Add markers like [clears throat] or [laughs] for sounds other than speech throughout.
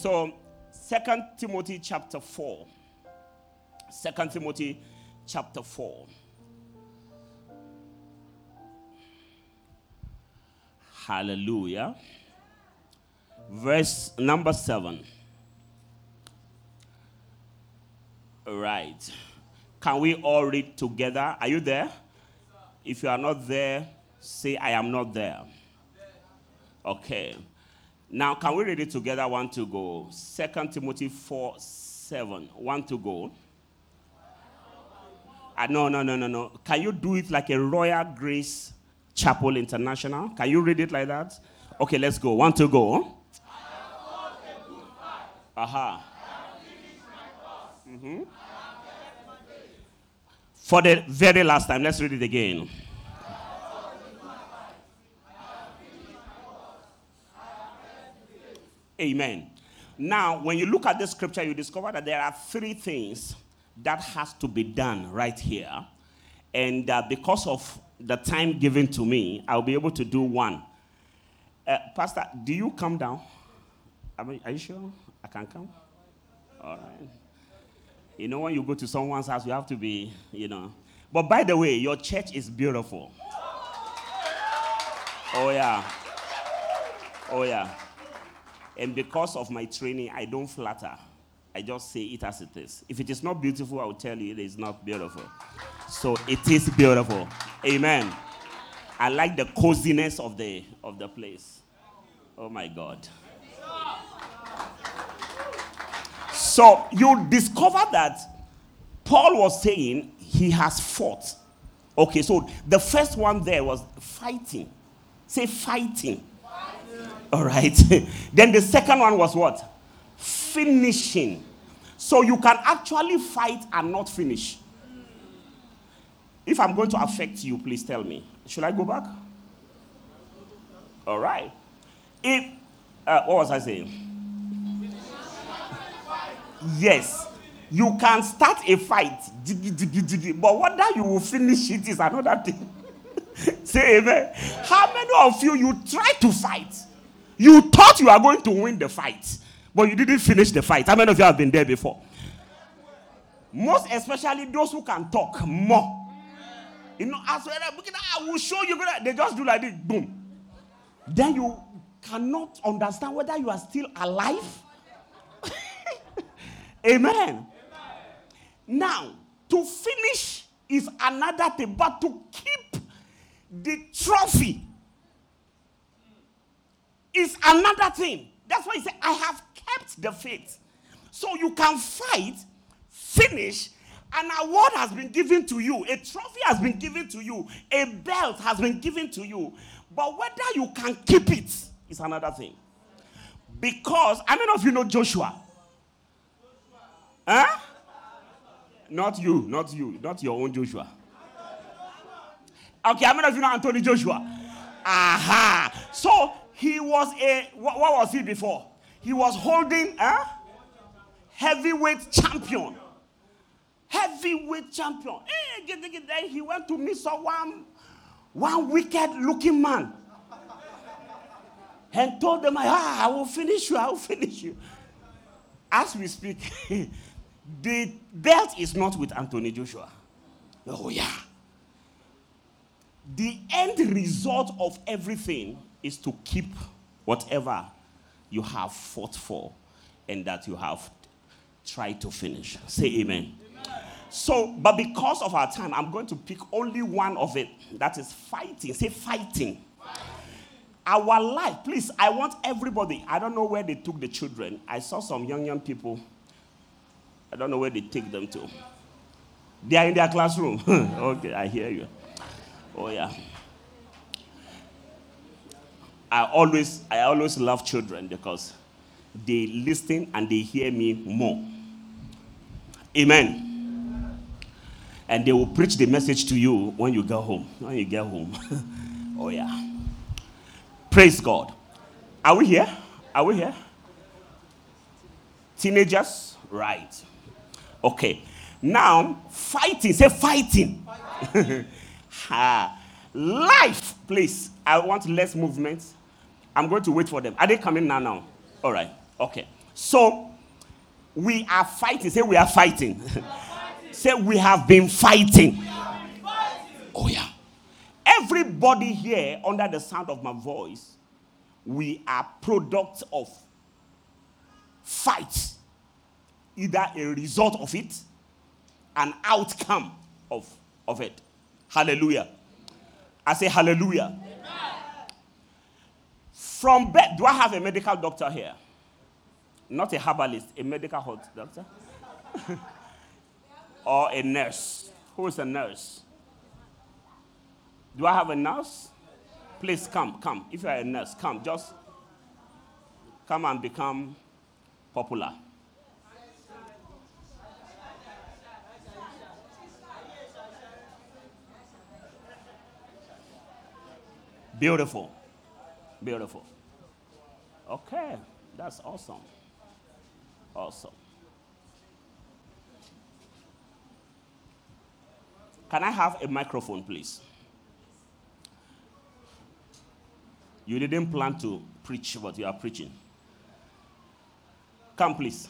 So, Second Timothy chapter 4. Second Timothy chapter 4. Hallelujah. Verse number 7. Right. Can we all read together? Are you there? If you are not there, say, I am not there. Okay. Now, can we read it together? One to go. Second Timothy 4 7. One to go. Uh, no, no, no, no, no. Can you do it like a Royal Grace Chapel International? Can you read it like that? Okay, let's go. One to go. Aha. Uh-huh. Mm-hmm. For the very last time, let's read it again. Amen. Now, when you look at this scripture, you discover that there are three things that has to be done right here. And uh, because of the time given to me, I'll be able to do one. Uh, Pastor, do you come down? Are you sure I can come? All right. You know, when you go to someone's house, you have to be, you know. But by the way, your church is beautiful. Oh, yeah. Oh, yeah. And because of my training, I don't flatter. I just say it as it is. If it is not beautiful, I will tell you it is not beautiful. So it is beautiful. Amen. I like the coziness of the of the place. Oh my God. So you discover that Paul was saying he has fought. Okay, so the first one there was fighting. Say fighting. [laughs] All right. [laughs] then the second one was what? Finishing. So you can actually fight and not finish. If I'm going to affect you, please tell me. Should I go back? All right. If, uh, what was I saying? [laughs] Yes. You can start a fight, but whether you will finish it is another thing. Say amen. How many of you you try to fight? You thought you are going to win the fight, but you didn't finish the fight. How many of you have been there before? Most especially those who can talk more. You know, as well, I will show you. They just do like this, boom. Then you cannot understand whether you are still alive. Amen. [laughs] Amen. Now, to finish is another thing, but to keep the trophy is another thing. That's why he said, I have kept the faith. So you can fight, finish, an award has been given to you, a trophy has been given to you, a belt has been given to you. But whether you can keep it is another thing. Because, how many of you know Joshua? Huh? Not you, not you, not your own Joshua. Okay, how many of you know Anthony Joshua? Aha. So he was a, what, what was he before? He was holding a heavyweight champion. Heavyweight champion. Then he went to meet someone, one wicked looking man. And told them, ah, I will finish you, I will finish you. As we speak, [laughs] the belt is not with Anthony Joshua. Oh, yeah. The end result of everything is to keep whatever you have fought for and that you have tried to finish. Say amen. amen. So, but because of our time, I'm going to pick only one of it that is fighting. Say fighting. Our life, please, I want everybody. I don't know where they took the children. I saw some young, young people. I don't know where they take them to. They are in their classroom. [laughs] okay, I hear you. Oh, yeah. I always, I always love children because they listen and they hear me more. Amen. And they will preach the message to you when you go home. When you get home. [laughs] oh, yeah. Praise God. Are we here? Are we here? Teenagers? Right. Okay. Now, fighting. Say fighting. [laughs] fighting. Life, please. I want less movement I'm going to wait for them. Are they coming now? Now. All right. Okay. So we are fighting. Say we are fighting. [laughs] Say we have been fighting. Oh yeah. Everybody here under the sound of my voice, we are products of fight. Either a result of it, an outcome of, of it. Hallelujah. I say hallelujah. From bed, do I have a medical doctor here? Not a herbalist, a medical health doctor? [laughs] or a nurse? Who is a nurse? Do I have a nurse? Please come, come. If you are a nurse, come. Just come and become popular. Beautiful. Beautiful. Okay, that's awesome. Awesome. Can I have a microphone, please? You didn't plan to preach what you are preaching. Come, please.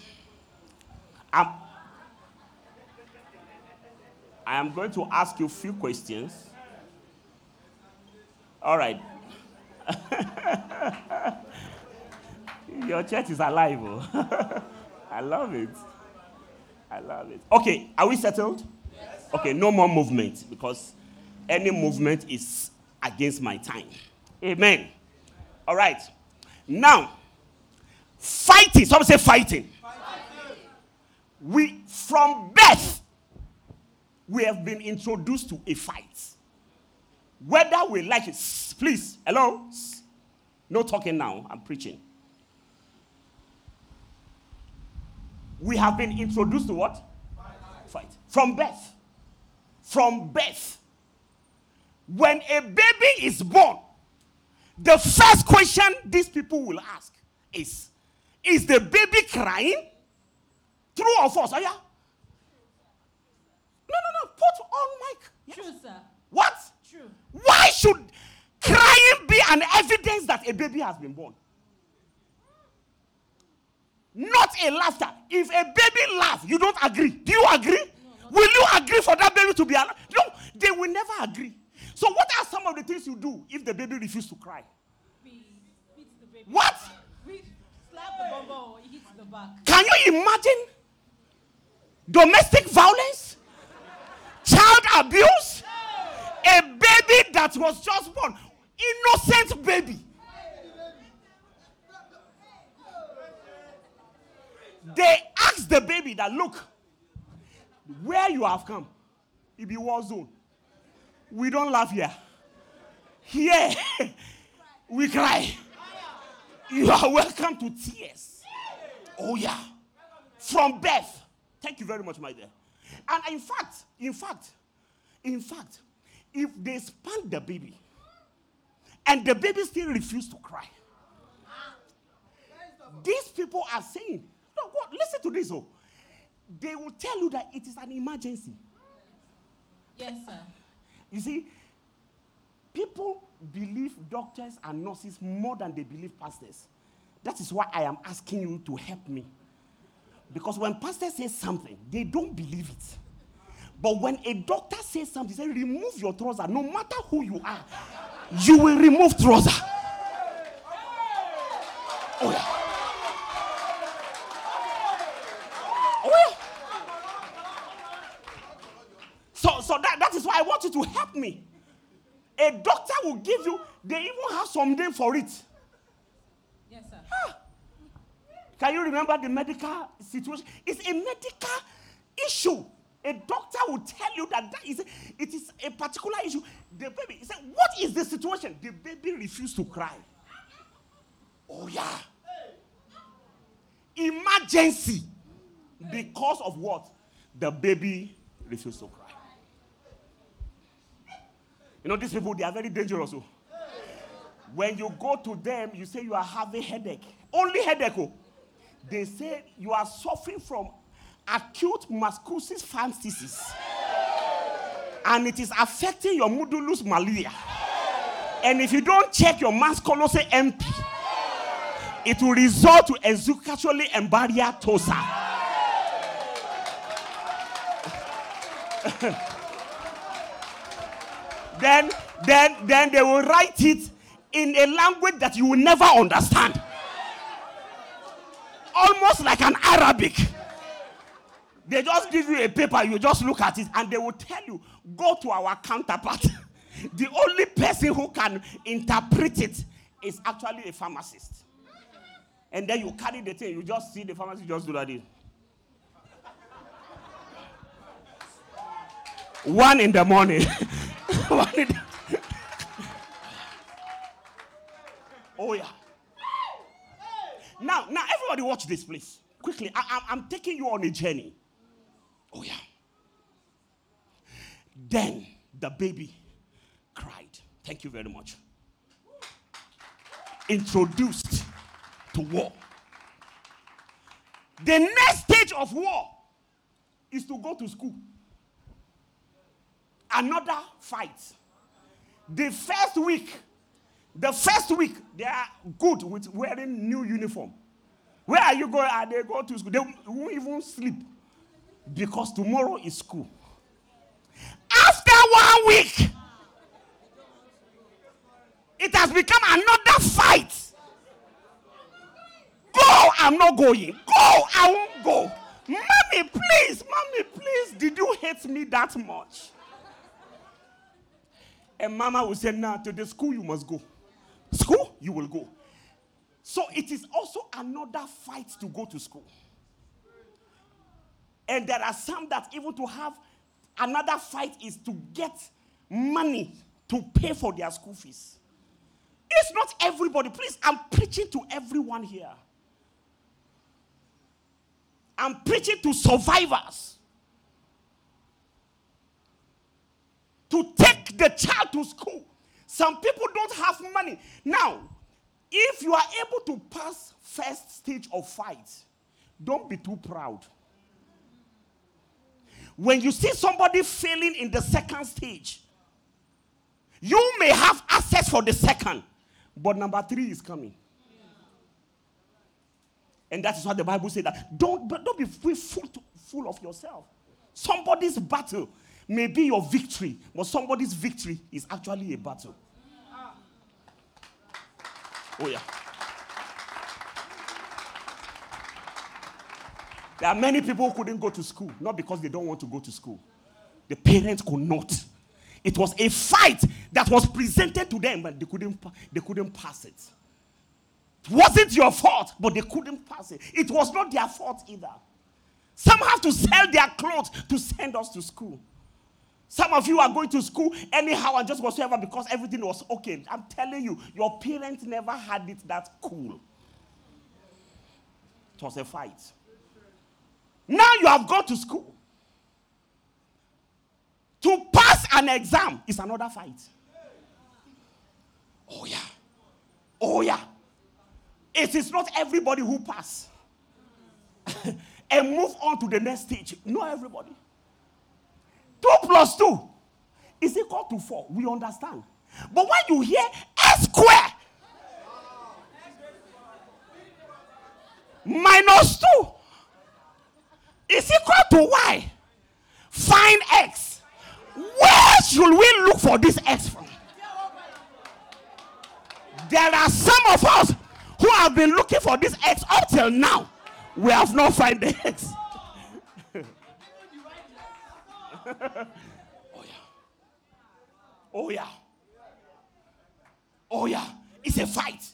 I'm, I am going to ask you a few questions. All right. [laughs] Your church is alive. Oh. [laughs] I love it. I love it. Okay, are we settled? Yes. Okay, no more movement because any movement is against my time. Amen. All right. Now, fighting. Someone say fighting. fighting. We, from birth, we have been introduced to a fight. Whether we like it, please, hello? No talking now, I'm preaching. We have been introduced to what? Fight. From birth. From birth. When a baby is born, the first question these people will ask is Is the baby crying? True or false? Are you? No, no, no. Put on mic. Yes. True, sir. What? True. Why should crying be an evidence that a baby has been born? Not a laughter. If a baby laugh, you don't agree. Do you agree? No, will you agree for that baby to be alive? No, they will never agree. So, what are some of the things you do if the baby refuses to cry? We beat the baby. What? We slap the hits the back. Can you imagine domestic violence, child abuse? A baby that was just born, innocent baby. They asked the baby that, look, where you have come, it be war zone. We don't laugh here. Here, [laughs] we cry. You are welcome to tears. Oh, yeah. From birth. Thank you very much, my dear. And in fact, in fact, in fact, if they spank the baby and the baby still refuses to cry, these people are saying, no? Listen to this, oh. They will tell you that it is an emergency. Yes, sir. You see, people believe doctors and nurses more than they believe pastors. That is why I am asking you to help me. Because when pastor says something, they don't believe it. But when a doctor says something, say remove your trouser, no matter who you are, you will remove trouser. Oh yeah. Oh yeah. So, so that, that is why I want you to help me. A doctor will give you, they even have some name for it. Yes, sir. Ah. Can you remember the medical situation? It's a medical issue. A doctor will tell you that, that is, it is a particular issue. The baby, he said, What is the situation? The baby refused to cry. Oh, yeah. Emergency. Because of what? The baby refused to cry. You know, these people, they are very dangerous. Oh. When you go to them, you say you are having headache. Only headache. Oh. They say you are suffering from acute musculosis fancies. And it is affecting your modulus malaria. And if you don't check your musculosis MP, it will result to Ezekiel Embaria Tosa. Then, then, then they will write it in a language that you will never understand. Almost like an Arabic. They just give you a paper, you just look at it, and they will tell you, go to our counterpart. [laughs] the only person who can interpret it is actually a pharmacist. And then you carry the thing, you just see the pharmacist just do that. In one in the morning. [laughs] [laughs] Oh, yeah. Now, now, everybody watch this, please. Quickly. I, I- I'm taking you on a journey. Oh, yeah. Then the baby cried. Thank you very much. Introduced to war. The next stage of war is to go to school. Another fight. The first week, the first week, they are good with wearing new uniform. Where are you going? Are they go to school? They won't even sleep because tomorrow is school. After one week, it has become another fight. Go, I'm not going. Go, I won't go. Mommy, please, mommy, please. Did you hate me that much? And mama will say, Now to the school you must go. School, you will go. So it is also another fight to go to school. And there are some that even to have another fight is to get money to pay for their school fees. It's not everybody. Please, I'm preaching to everyone here. I'm preaching to survivors. To take the child to school. Some people don't have money. Now, if you are able to pass first stage of fight, don't be too proud. When you see somebody failing in the second stage, you may have access for the second, but number three is coming. And that is what the Bible said that don't, don't be full, full, of yourself. Somebody's battle may be your victory, but somebody's victory is actually a battle. Oh, yeah. There are many people who couldn't go to school, not because they don't want to go to school. The parents could not. It was a fight that was presented to them, but they couldn't, they couldn't pass it. It wasn't your fault, but they couldn't pass it. It was not their fault either. Some have to sell their clothes to send us to school. Some of you are going to school anyhow and just whatsoever because everything was okay. I'm telling you, your parents never had it that cool. It was a fight. Now you have gone to school. To pass an exam is another fight. Oh, yeah. Oh, yeah. It is not everybody who pass [laughs] and move on to the next stage. Not everybody. Two plus two is equal to four. We understand. But when you hear S square minus two is equal to y, find x. Where should we look for this x from? There are some of us who have been looking for this x up till now. We have not found the x. [laughs] oh yeah. Oh yeah. Oh yeah. It's a fight.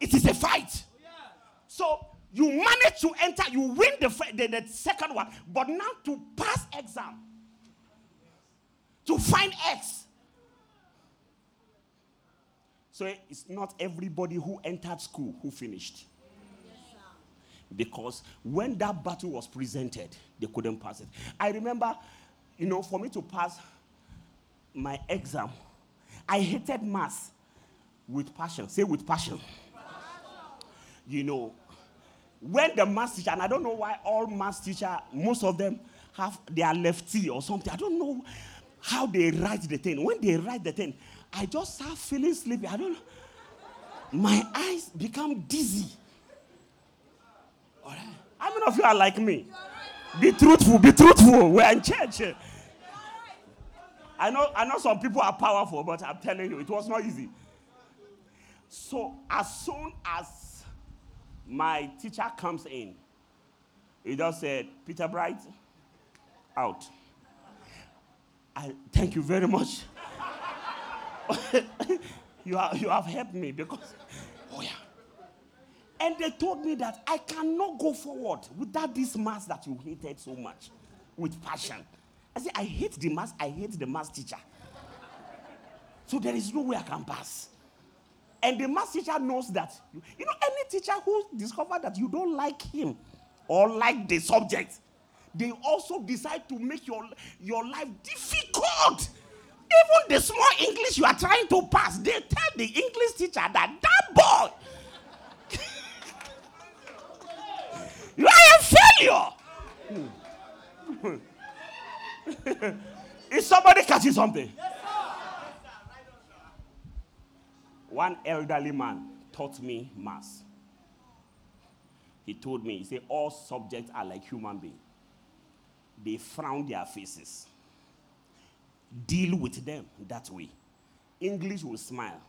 It is a fight. So you manage to enter, you win the, the, the second one, but now to pass exam, to find X. So it's not everybody who entered school who finished. Because when that battle was presented, they couldn't pass it. I remember, you know, for me to pass my exam, I hated maths with passion. Say with passion. You know, when the maths teacher, and I don't know why all maths teacher, most of them have they are lefty or something. I don't know how they write the thing. When they write the thing, I just start feeling sleepy. I don't know. my eyes become dizzy. How many of you are like me? Be truthful, be truthful. We're in church. I know, I know some people are powerful, but I'm telling you, it was not easy. So as soon as my teacher comes in, he just said, Peter Bright, out. I thank you very much. [laughs] you, have, you have helped me because. And they told me that I cannot go forward without this mass that you hated so much with passion. I said, I hate the mass, I hate the mass teacher. So there is no way I can pass. And the mass teacher knows that. You, you know, any teacher who discovers that you don't like him or like the subject, they also decide to make your, your life difficult. Even the small English you are trying to pass, they tell the English teacher that that boy, you are a failure. [laughs] Is somebody catching something? One elderly man taught me mass. He told me, he said, all subjects are like human beings. They frown their faces. Deal with them that way. English will smile.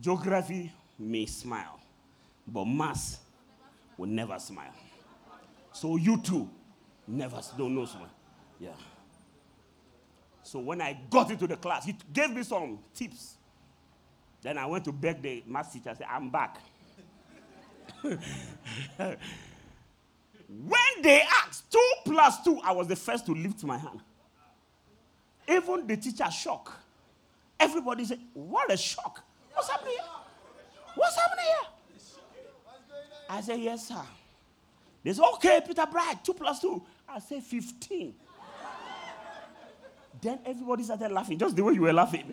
Geography may smile. But mass will never smile. So you too, never don't know smile. Yeah. So when I got into the class, he gave me some tips. Then I went to beg the math teacher. I said, I'm back. [laughs] when they asked two plus two, I was the first to lift my hand. Even the teacher shocked. Everybody said, What a shock. What's happening here? What's happening here? I said, Yes, sir. They said, Okay, Peter Bright, two plus two. I said, 15. then everybody started laughing, just the way you were laughing.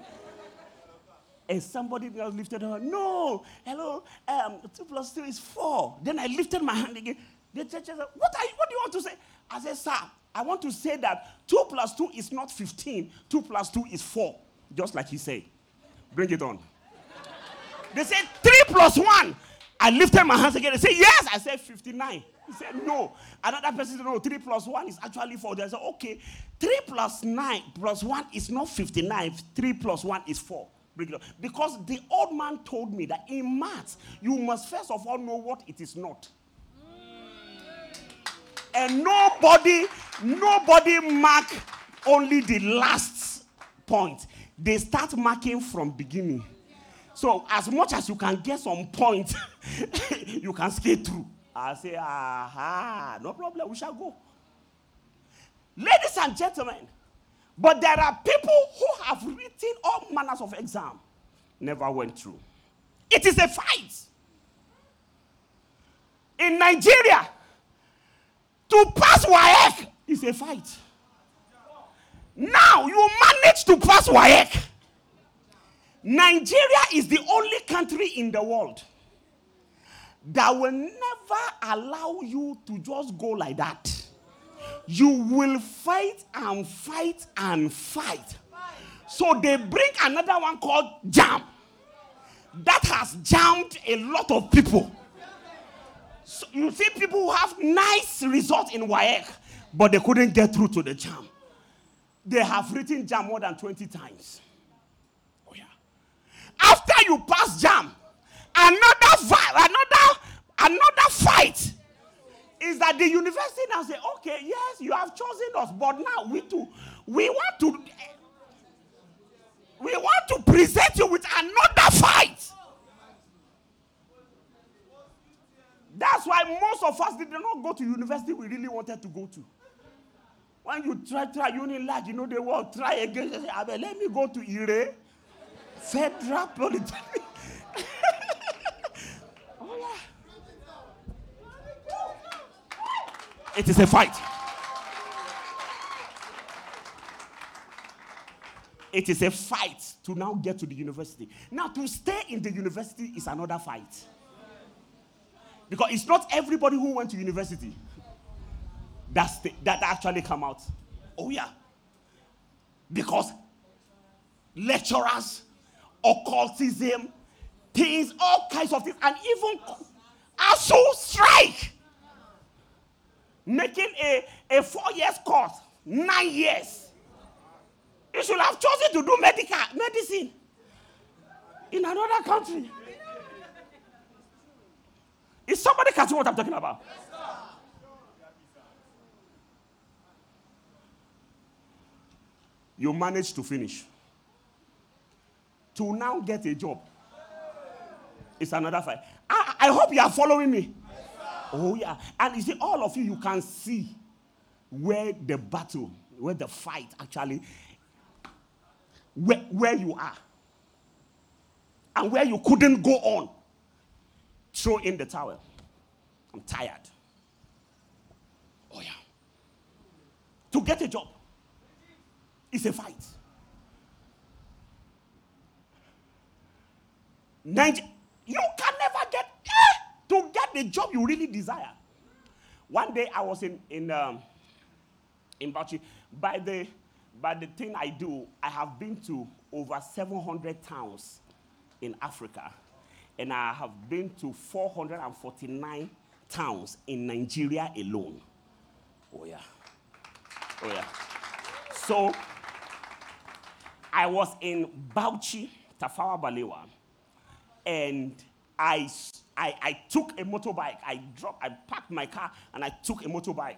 And somebody else lifted her. No, hello, um, two plus two is four. Then I lifted my hand again. The teacher said, what, are you, what do you want to say? I said, Sir, I want to say that two plus two is not 15, two plus two is four. Just like he said. Bring it on. they said, Three plus one. I lifted my hands again. They said, Yes. I said, 59. He said, No. Another person said, No, 3 plus 1 is actually 4. They said, Okay, 3 plus 9 plus 1 is not 59. 3 plus 1 is 4. Because the old man told me that in maths, you must first of all know what it is not. And nobody, nobody mark only the last point. They start marking from beginning. So as much as you can get some point, [laughs] you can skate through. I say, aha, no problem, we shall go. Ladies and gentlemen, but there are people who have written all manners of exam, never went through. It is a fight. In Nigeria, to pass WAEC is a fight. Now you manage to pass WAEC. Nigeria is the only country in the world that will never allow you to just go like that. You will fight and fight and fight. So they bring another one called JAMB That has jammed a lot of people. So you see people who have nice results in WAEC, but they couldn't get through to the JAMB. They have written JAMB more than 20 times. After you pass JAMB, another fight, another another fight is that the university now say, okay, yes, you have chosen us, but now we too, we want to, we want to present you with another fight. That's why most of us did not go to university we really wanted to go to. When you try, try Unilag, you know they will try again. Say, let me go to IRE, Federal Polytechnic. [laughs] It is a fight. It is a fight to now get to the university. Now, to stay in the university is another fight. Because it's not everybody who went to university that's the, that actually come out. Oh, yeah. Because lecturers, occultism, things, all kinds of things, and even ASUU strike. Making a, a four years course, nine years. You should have chosen to do medical medicine in another country. Is somebody catching what I'm talking about? You managed to finish. To now get a job. It's another fight. I, I hope you are following me. Oh, yeah. And you see, all of you, you can see where the battle, where the fight actually, where, where you are. And where you couldn't go on. Throw in the towel. I'm tired. Oh, yeah. To get a job, it's a fight. Niger- you can never get eh, to get the job you really desire. One day I was in in um, in Bauchi. By the by the thing I do, I have been to over 700 towns in Africa, and I have been to 449 towns in Nigeria alone. Oh yeah, oh yeah. So I was in Bauchi, Tafawa Balewa, and I, I, I took a motorbike. I dropped, I parked my car and I took a motorbike.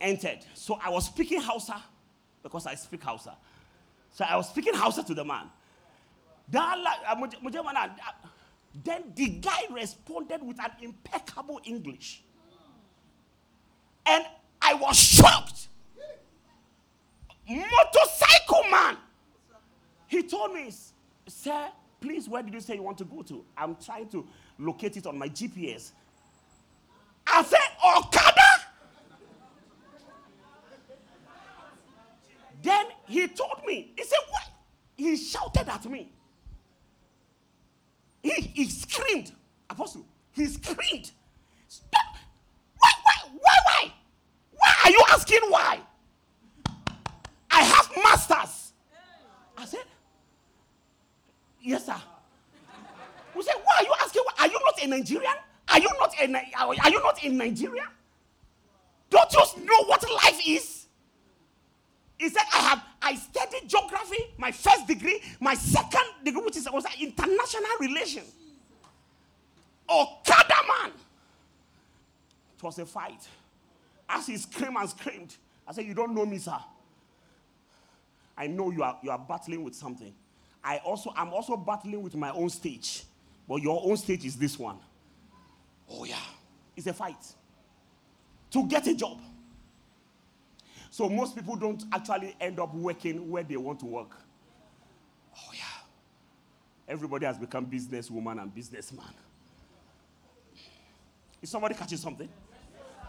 Entered. So I was speaking Hausa because I speak Hausa. So I was speaking Hausa to the man. Uh, uh, then the guy responded with an impeccable English. And I was shocked. Motorcycle man. He told me, Sir, please, where did you say you want to go to? I'm trying to locate it on my GPS. I said, Okada. Then he told me, he said, What? He shouted at me. He, he screamed, Apostle, he screamed. Stop. Why, why, why, why? Why are you asking why? I have masters. I said, Yes, sir. We said, Why are you asking? Are you not a Nigerian? Are you not a, are you not in Nigeria? Don't you know what life is? He said, I have I studied geography, my first degree, my second degree, which is was international relations. Okada man. It was a fight. As he screamed and screamed, I said, You don't know me, sir. I know you are you are battling with something. I also I'm also battling with my own stage. But your own stage is this one. Oh yeah. It's a fight. To get a job. So most people don't actually end up working where they want to work. Oh yeah. Everybody has become businesswoman and businessman. Is somebody catching something?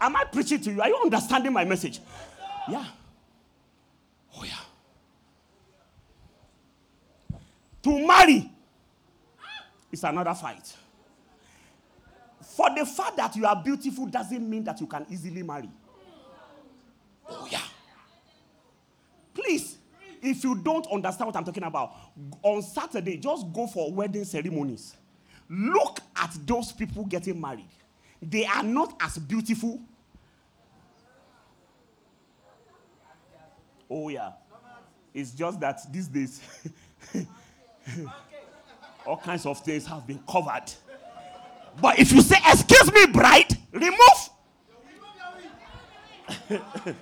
Am I preaching to you? Are you understanding my message? Yeah. Oh yeah. To marry is another fight. For the fact that you are beautiful doesn't mean that you can easily marry. Oh, yeah. Please, if you don't understand what I'm talking about, on Saturday, just go for wedding ceremonies. Look at those people getting married. They are not as beautiful. Oh, yeah. It's just that these days, [laughs] [laughs] all kinds of things have been covered. But if you say, Excuse me, bride, remove. [laughs]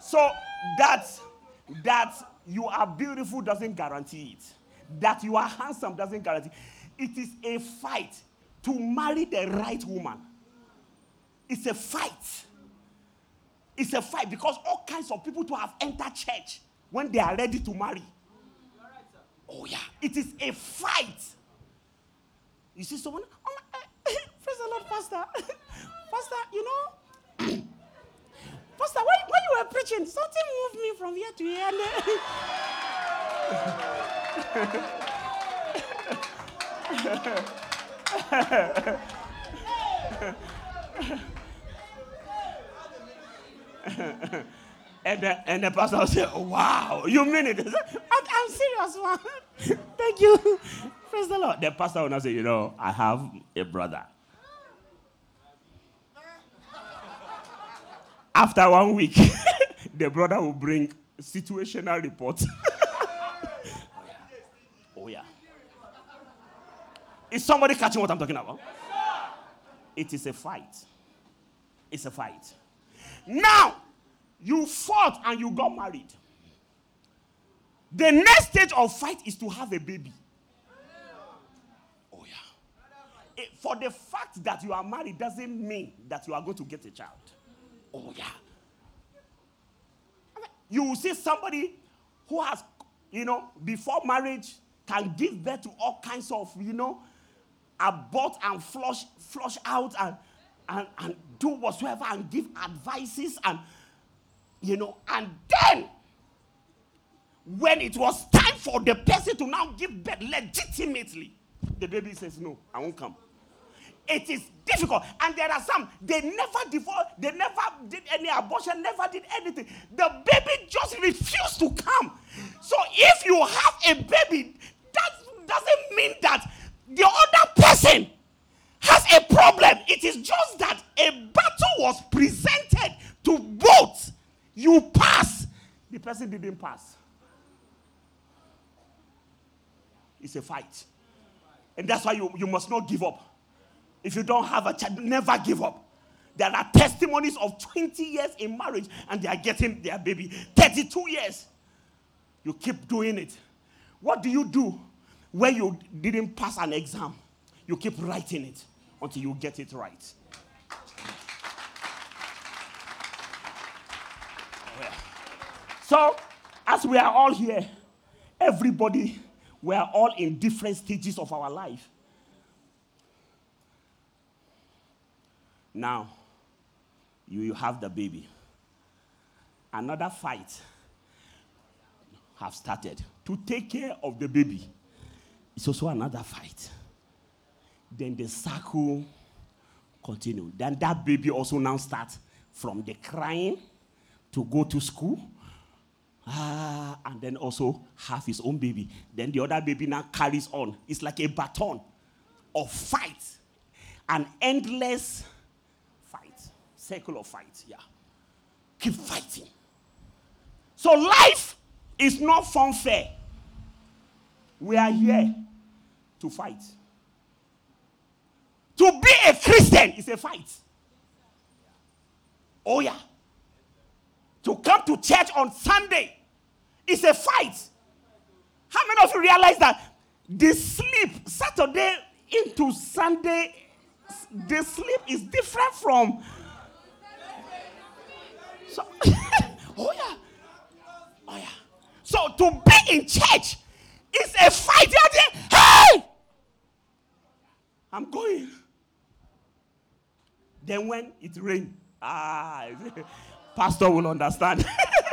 so that that you are beautiful doesn't guarantee it. That you are handsome doesn't guarantee. it. It is a fight to marry the right woman. It's a fight. It's a fight because all kinds of people to have entered church when they are ready to marry. Oh yeah, it is a fight. You see someone, oh my, uh, [laughs] praise the Lord, Pastor. [laughs] Pastor, you know, [clears throat] Pastor, when, when you were preaching, something moved me from here to here. And, [laughs] and, the, and the pastor said, Wow, you mean it? [laughs] I'm serious one. [laughs] Thank you. [laughs] Praise the Lord. The pastor will not say, you know, I have a brother. After one week, the brother will bring situational report. Oh, oh, yeah. Is somebody catching what I'm talking about? It is a fight. It's a fight. Now, you fought and you got married. The next stage of fight is to have a baby. Oh, yeah. It, for the fact that you are married doesn't mean that you are going to get a child. Oh, yeah. You will see somebody who has, you know, before marriage can give birth to all kinds of, you know, abort and flush, flush out and, and, and do whatsoever and give advices and, you know, and then when it was time for the person to now give birth legitimately, the baby says, No, I won't come. It is difficult. And there are some, they never divorced, they never did any abortion, never did anything. The baby just refused to come. So if you have a baby, that doesn't mean that the other person has a problem. It is just that a battle was presented to both. You pass, the person didn't pass. It's a fight. And that's why you, you must not give up. If you don't have a child, never give up. There are testimonies of 20 years in marriage and they are getting their baby. 32 years. You keep doing it. What do you do when you didn't pass an exam? You keep writing it until you get it right. So, as we are all here, everybody, we are all in different stages of our life. Now, you, have the baby. Another fight have started. To take care of the baby It's also another fight. Then the circle continue. Then that baby also now starts from the crying to go to school. Ah, and then also have his own baby. Then the other baby now carries on. It's like a baton of fight. An endless fight, circle of fight. Yeah. Keep fighting. So life is not fun fair. We are here to fight. To be a Christian is a fight. Oh, yeah. To come to church on Sunday is a fight. How many of you realize that the sleep Saturday into Sunday, the sleep is different from so, [laughs] oh yeah. Oh yeah. So to be in church is a fight. Hey! I'm going. Then when it rains, ah, [laughs] pastor will understand. [laughs]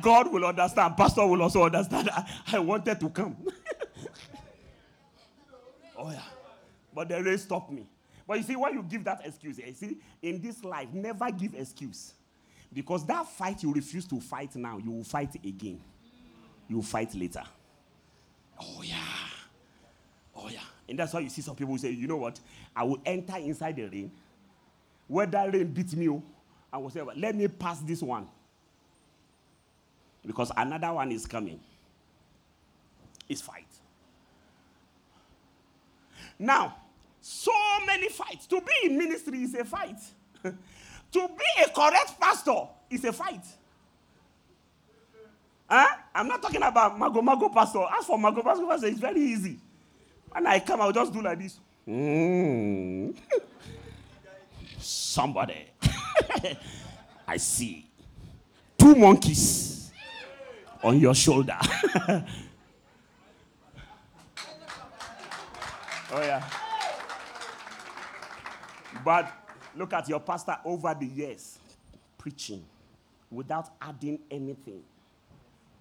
God will understand. Pastor will also understand. I, I wanted to come. [laughs] oh yeah. But the rain stopped me. But you see, why you give that excuse, you see, in this life, never give excuse. Because that fight you refuse to fight now, you will fight again. You will fight later. Oh, yeah. Oh, yeah. And that's why you see some people say, you know what? I will enter inside the rain. Whether rain beats me, oh, I will say, let me pass this one. Because another one is coming. It's fight. Now, so many fights. To be in ministry is a fight. [laughs] To be a correct pastor is a fight. Huh? I'm not talking about Mago Mago pastor. As for Mago Mago pastor, it's very easy. When I come, I'll just do like this. Mm. [laughs] Somebody. [laughs] I see. Two monkeys on your shoulder. [laughs] oh, yeah. But Look at your pastor over the years preaching without adding anything.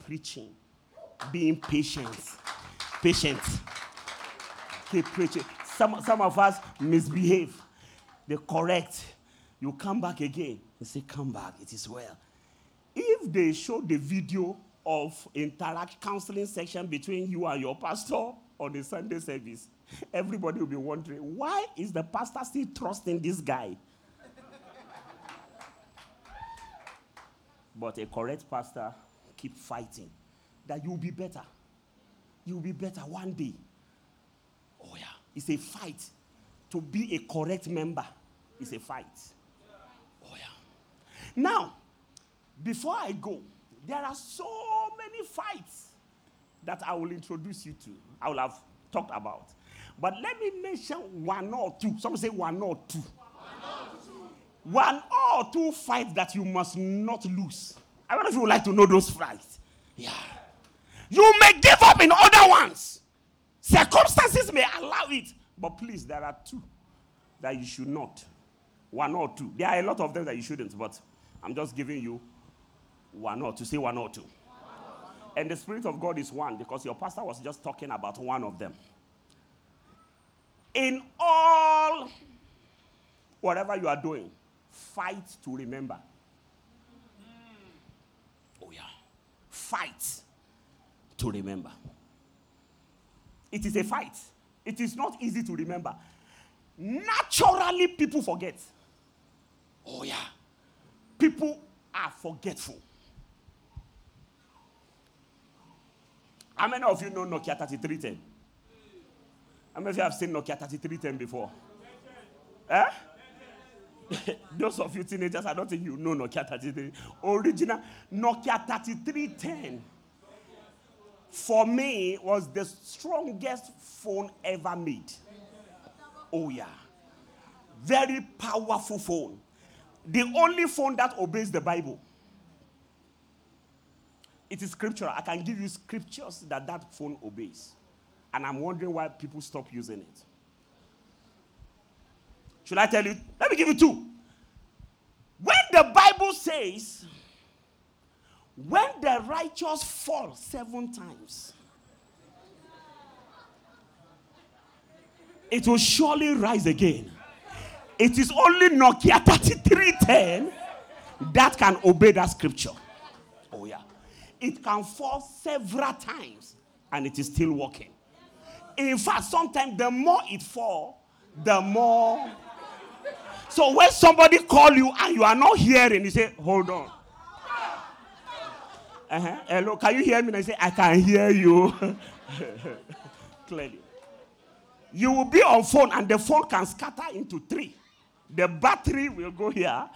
Preaching, being patient. Patient. Keep preaching. Some, some of us misbehave. They correct. You come back again. They say, Come back. It is well. If they show the video of interact counseling section between you and your pastor on the Sunday service, [laughs] everybody will be wondering why is the pastor still trusting this guy? [laughs] but a correct pastor keep fighting that you'll be better. You'll be better one day. Oh yeah, it's a fight to be a correct member. It's a fight. Oh yeah. Now, before I go, there are so many fights that I will introduce you to. I will have talked about. But let me mention one or two. Some say one or two. One or two fights that you must not lose. I wonder if you would like to know those fights. Yeah. You may give up in other ones. Circumstances may allow it. But please, there are two that you should not. One or two. There are a lot of them that you shouldn't, but I'm just giving you one or two. Say one or two. And the Spirit of God is one because your pastor was just talking about one of them. In all, whatever you are doing, fight to remember. Oh, yeah. Fight to remember. It is a fight. It is not easy to remember. Naturally, people forget. Oh, yeah. People are forgetful. How many of you know Nokia 3310? How many of you have seen Nokia 3310 before? Eh? [laughs] Those of you teenagers, I don't think you know Nokia 33. Original Nokia 3310 for me was the strongest phone ever made. Oh yeah. Very powerful phone. The only phone that obeys the Bible. It is scriptural. I can give you scriptures that that phone obeys. And I'm wondering why people stop using it. Should I tell you? Let me give you two. When the Bible says, when the righteous fall seven times, it will surely rise again. It is only Nokia 3310 that can obey that scripture. It can fall several times and it is still working. In fact, sometimes the more it falls, the more. So when somebody call you and you are not hearing, you say, "Hold on." Uh-huh. Hello, can you hear me? And I say, "I can hear you." [laughs] Clearly, you will be on phone and the phone can scatter into three. The battery will go here,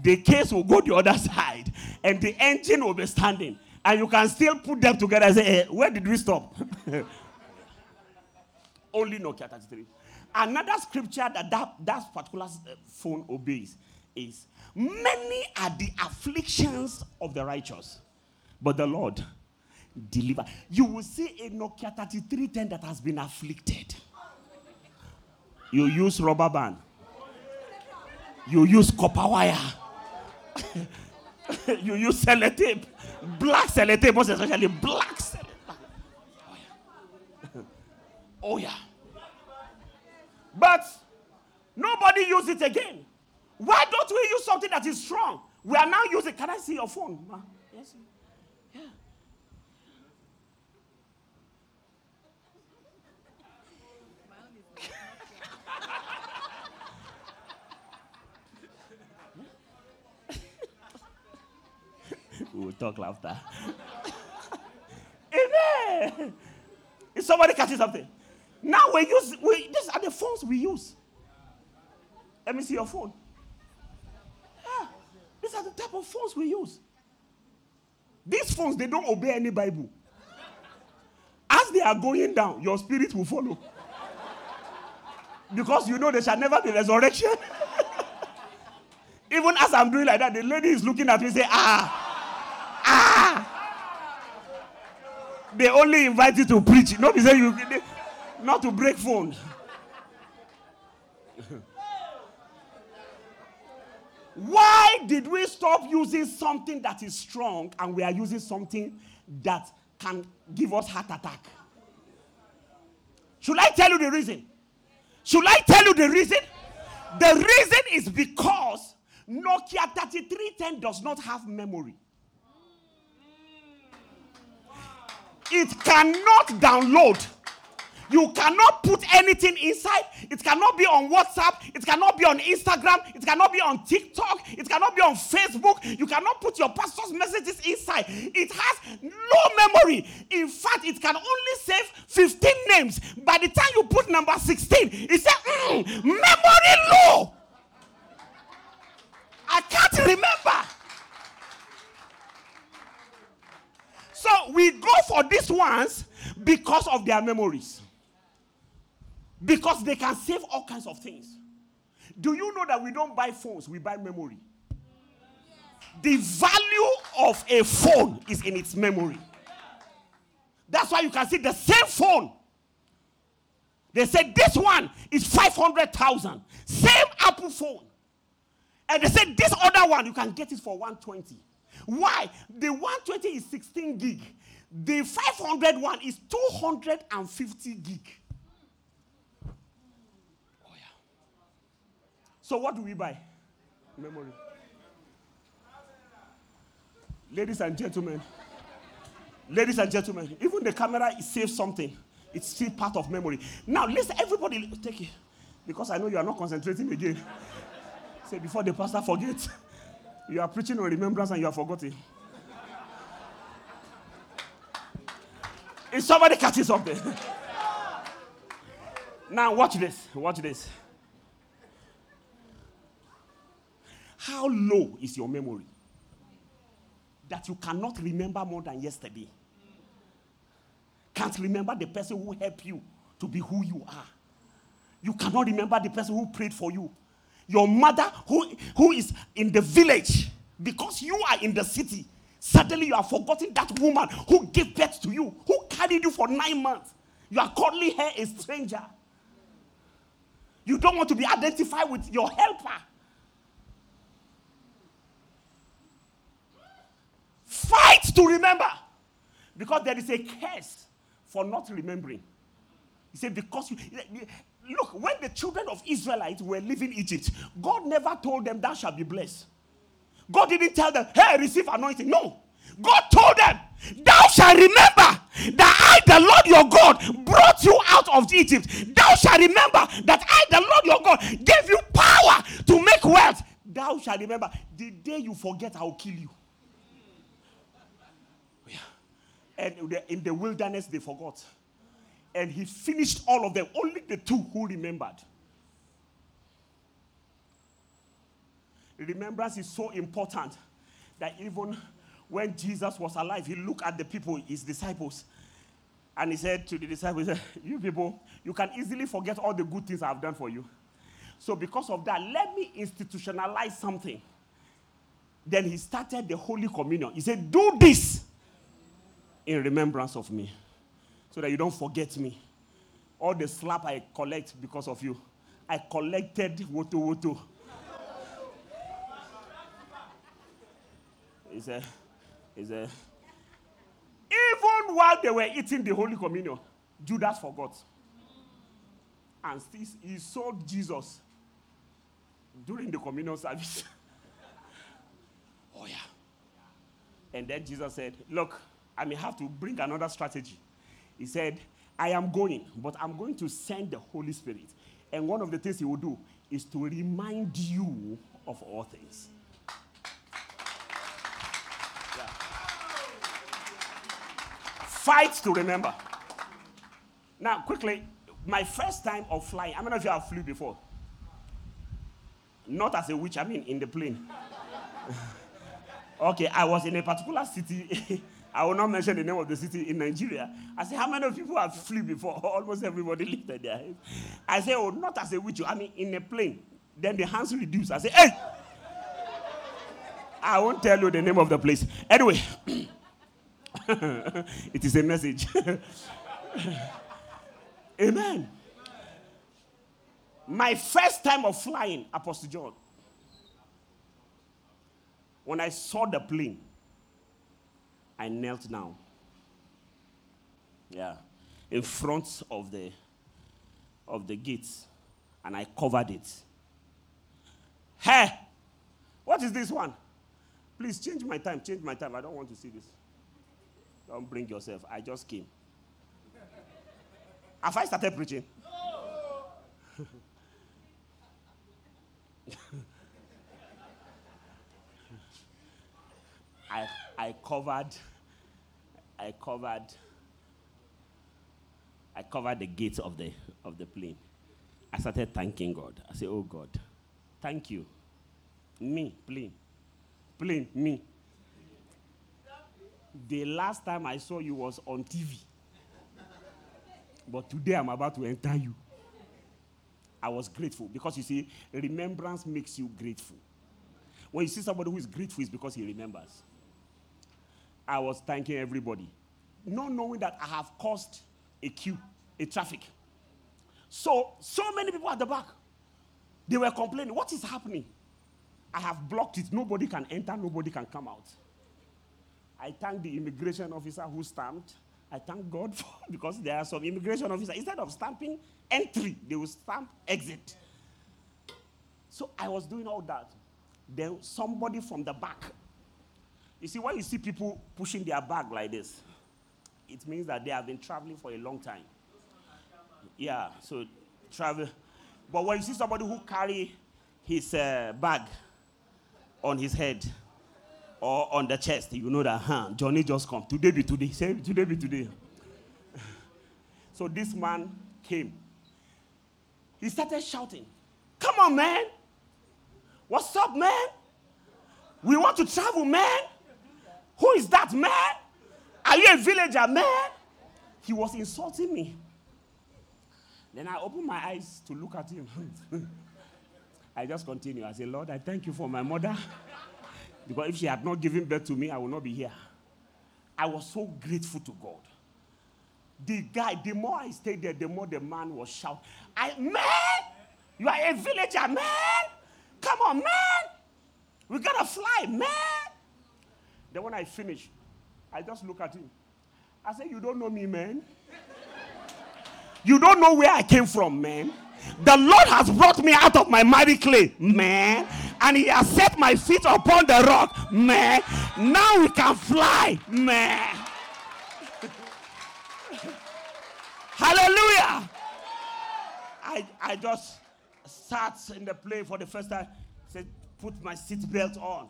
the case will go the other side, and the engine will be standing and you can still put them together and say, hey, where did we stop? [laughs] Only Nokia 33. Another scripture that that, that particular uh, phone obeys is many are the afflictions of the righteous, but the Lord deliver. You will see a Nokia 3310 that has been afflicted. You use rubber band. You use copper wire. [laughs] you use sellotape. Black sellotape, most especially black sellotape. Oh yeah. oh yeah. But nobody use it again. Why don't we use something that is strong? We are now using. Can I see your phone? Yes. Yeah. Will talk laughter. [laughs] Amen. Is somebody catching something? Now we use we these are the phones we use. Let me see your phone. Yeah, these are the type of phones we use. These phones they don't obey any Bible. As they are going down, your spirit will follow. Because you know there shall never be resurrection. [laughs] Even as I'm doing like that, the lady is looking at me and say, ah. They only invite you to preach. Not to say you not to break phones. Why did we stop using something that is strong and we are using something that can give us heart attack? Should I tell you the reason? Should I tell you the reason? The reason is because Nokia 3310 does not have memory. It cannot download. You cannot put anything inside. It cannot be on WhatsApp. It cannot be on Instagram. It cannot be on TikTok. It cannot be on Facebook. You cannot put your pastor's messages inside. It has no memory. In fact, it can only save 15 names. By the time you put number 16, it says, mm, memory low. I can't remember. So we go for these ones because of their memories. Because they can save all kinds of things. Do you know that we don't buy phones, we buy memory? The value of a phone is in its memory. That's why you can see the same phone. They said this one is 500,000. Same Apple phone. And they said this other one, you can get it for 120. Why? The 120 is 16 gig. The 500 one is 250 gig. Oh, so what do we buy? Memory. Ladies and gentlemen, ladies and gentlemen, even the camera saves something. It's still part of memory. Now, listen, everybody, take it. Because I know you are not concentrating again. Say, before the pastor forgets, [laughs] you are preaching on remembrance and you are forgotten. Is somebody catching something? now, watch this. Watch this. How low is your memory that you cannot remember more than yesterday? Can't remember the person who helped you to be who you are. You cannot remember the person who prayed for you. Your mother who, who is in the village because you are in the city. Suddenly you are forgetting that woman who gave birth to you, who carried you for nine months. You are calling her a stranger. You don't want to be identified with your helper. Fight to remember. Because there is a curse for not remembering. He said, because you look, when the children of Israelites were leaving Egypt, God never told them, Thou shalt be blessed. God didn't tell them, Hey, receive anointing. No. God told them, Thou shalt remember that I, the Lord your God, brought you out of Egypt. Thou shalt remember that I, the Lord your God, gave you power to make wealth. Thou shalt remember. The day you forget, I will kill you. Yeah. And in the wilderness, they forgot. And he finished all of them, only the two who remembered. Remembrance is so important that even when Jesus was alive, he looked at the people, his disciples, and he said to the disciples, eh, You people, you can easily forget all the good things I've done for you. So, because of that, let me institutionalize something. Then he started the Holy Communion. He said, Do this in remembrance of me so that you don't forget me. All the slap I collect because of you, I collected woto woto. He said, he said, even while they were eating the Holy Communion, Judas forgot. And still, he sold Jesus during the communion service. [laughs] oh, yeah. And then Jesus said, Look, I may have to bring another strategy. He said, I am going, but I'm going to send the Holy Spirit. And one of the things he will do is to remind you of all things. Yeah. Fight to remember. Now, quickly, my first time of flying, how many of you have flew before? Not as a witch, I mean in the plane. [laughs] okay, I was in a particular city [laughs] I will not mention the name of the city in Nigeria. I said, How many people have flew before? [laughs] Almost everybody [laughs] lifted their hands. I said, Oh, not as a witch, I mean in a plane. Then the hands reduced. I said, Hey! I won't tell you the name of the place. Anyway, [clears throat] it is a message. [laughs] Amen. My first time of flying, Apostle John, when I saw the plane, I knelt down. Yeah. In front of the of the gates. And I covered it. Hey! What is this one? Please change my time. Change my time. I don't want to see this. Don't bring yourself. I just came. [laughs] Have I started preaching? [laughs] I, I covered, I covered, I covered the gates of the, of the plane. I started thanking God. I said, Oh God, thank you. Me, plane. Plane, me. The last time I saw you was on TV. But today I'm about to enter you. I was grateful because you see, remembrance makes you grateful. When you see somebody who is grateful, it's because he remembers. I was thanking everybody, not knowing that I have caused a queue, a traffic. So, so many people at the back, they were complaining, What is happening? I have blocked it. Nobody can enter, nobody can come out. I thank the immigration officer who stamped. I thank God [laughs] for because there are some immigration officers, instead of stamping entry, they will stamp exit. So I was doing all that. Then somebody from the back. You see, when you see people pushing their bag like this, it means that they have been traveling for a long time. Yeah, so travel. But when you see somebody who carry his uh, bag on his head or on the chest, you know that, huh, Johnny just come. Today be today. Say, today be today. [laughs] so this man came. He started shouting, Come on, man. What's up, man? We want to travel, man. Who is that, man? Are you a villager, man? He was insulting me. Then I opened my eyes to look at him. [laughs] I just continue. I say, Lord, I thank you for my mother. because if she had not given birth to me, I would not be here. I was so grateful to God. The guy, the more I stayed there, the more the man was shouting, I man, you are a villager, man. Come on, man. We gotta fly, man. Then when I finish, I just look at him. I say, You don't know me, man. You don't know where I came from, man. The Lord has brought me out of my mighty clay, man. And He has set my feet upon the rock, man. Now we can fly, man. [laughs] Hallelujah. I, I just sat in the plane for the first time, said, put my seatbelt on.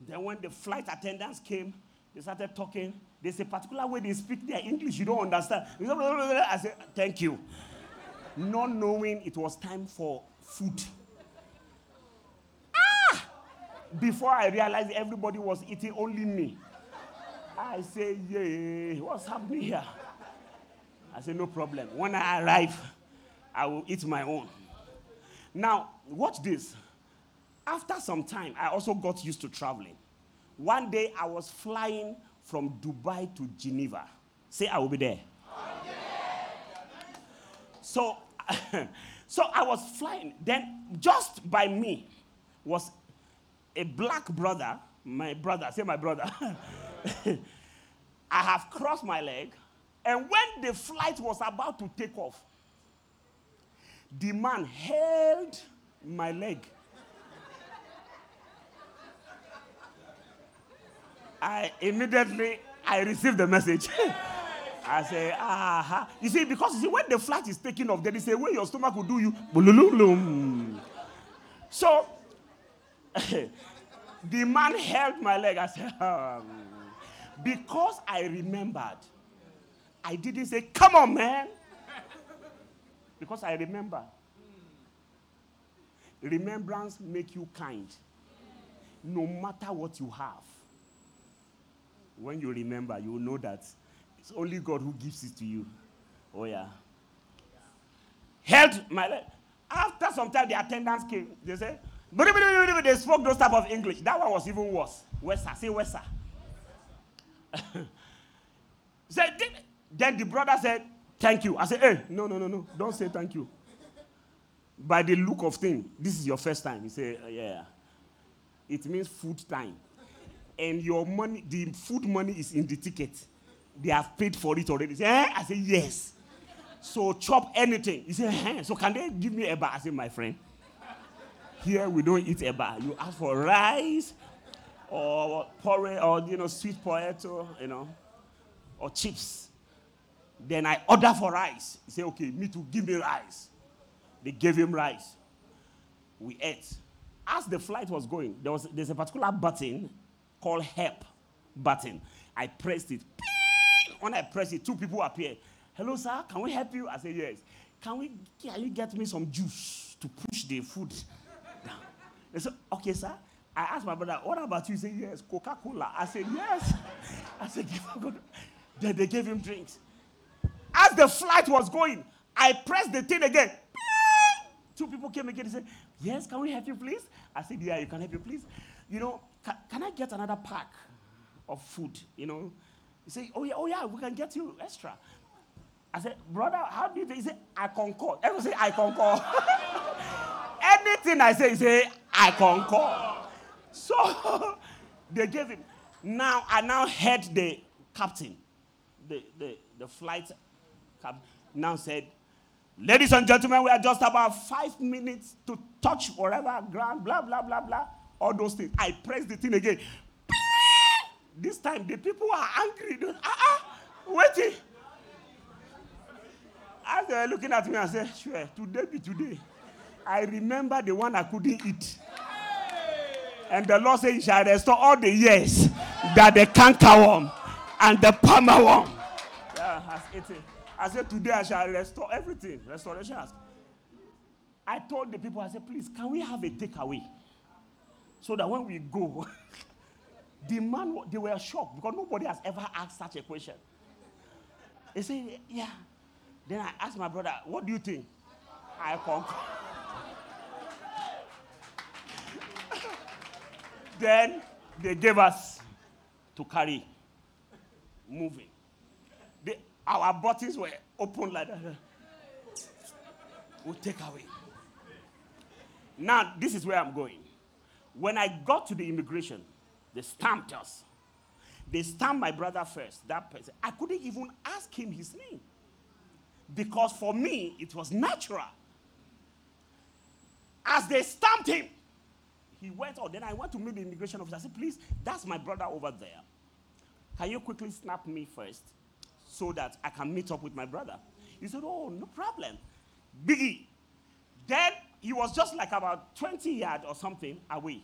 Then when the flight attendants came, they started talking. There's a particular way they speak their English you don't understand. [laughs] I said, thank you. Not knowing it was time for food. Ah! Before I realized everybody was eating only me. I say, yeah, what's happening here? I said, no problem. When I arrive, I will eat my own. Now, watch this. After some time, I also got used to traveling. One day, I was flying from Dubai to Geneva. Say, I will be there. So, [laughs] so I was flying. Then, just by me, was a black brother, my brother, say my brother. [laughs] I have crossed my leg, and when the flight was about to take off, the man held my leg. I immediately I received the message. [laughs] I say, aha. You see, because you see, when the flight is taking off, there is a way your stomach will do you. So [laughs] the man held my leg. I said, um, because I remembered, I didn't say, come on, man. Because I remember. Remembrance make you kind. No matter what you have. When you remember, you will know that it's only God who gives it to you. Oh, yeah. Held my leg. After some time, the attendants came. They said, they spoke those type of English. That one was even worse. Wesa, say Wesa. [laughs] said, then the brother said, Thank you. I said, Hey, no, no, no, no. Don't say thank you. By the look of thing, this is your first time. He said, Yeah. It means food time. And your money, the food money is in the ticket. They have paid for it already. Said, eh? I said, Yes. So chop anything. He said, eh? So can they give me a bar? I said, My friend, here we don't eat a bar. You ask for rice or porridge or, you know, sweet potato, you know or chips. Then I order for rice. He said, okay, me too, give me rice. They gave him rice. We ate. As the flight was going, there was there's a particular button called help button. I pressed it. [laughs] When I pressed it, two people appeared. Hello, sir, can we help you? I said, yes. Can we can you get me some juice to push the food down? They said, okay, sir. I asked my brother, what about you? He said, yes, Coca-Cola. I said, yes. [laughs] I said, give him Then they gave him drinks. As the flight was going, I pressed the thing again. [laughs] Two people came again and said, Yes, can we help you, please? I said, Yeah, you can help you, please. You know, can, can I get another pack of food? You know, he said, Oh, yeah, oh, yeah, we can get you extra. I said, Brother, how do you think? He said, I concur. Everyone say, I concur. [laughs] Anything I say, he say, I concur. So [laughs] they gave him. Now, I now heard the captain, the, the, the flight captain, now said, Ladies and gentlemen, we are just about five minutes to touch whatever ground, blah, blah, blah, blah. All those things. I press the thing again. This time the people are angry. Ah, ah, waiting. As they were looking at me, I said, sure, today be today. I remember the one I couldn't eat. And the Lord said, He shall restore all the years that the cankerworm and the palmer worm yeah, has eaten. I said, Today I shall restore everything. Restoration has. I told the people, I said, Please, can we have a takeaway? So that when we go, [laughs] the man, they were shocked because nobody has ever asked such a question. They said, Yeah. Then I asked my brother, What do you think? I concur. [laughs] then they gave us to carry, moving our bottles were open like that. We'll take away. Now, this is where I'm going. When I got to the immigration, they stamped us. They stamped my brother first, that person. I couldn't even ask him his name. Because for me, it was natural. As they stamped him, he went on. Then I went to meet the immigration officer. I said, please, that's my brother over there. Can you quickly snap me first? so that I can meet up with my brother. He said, Oh, no problem. Biggie. Then he was just like about 20 yards or something away.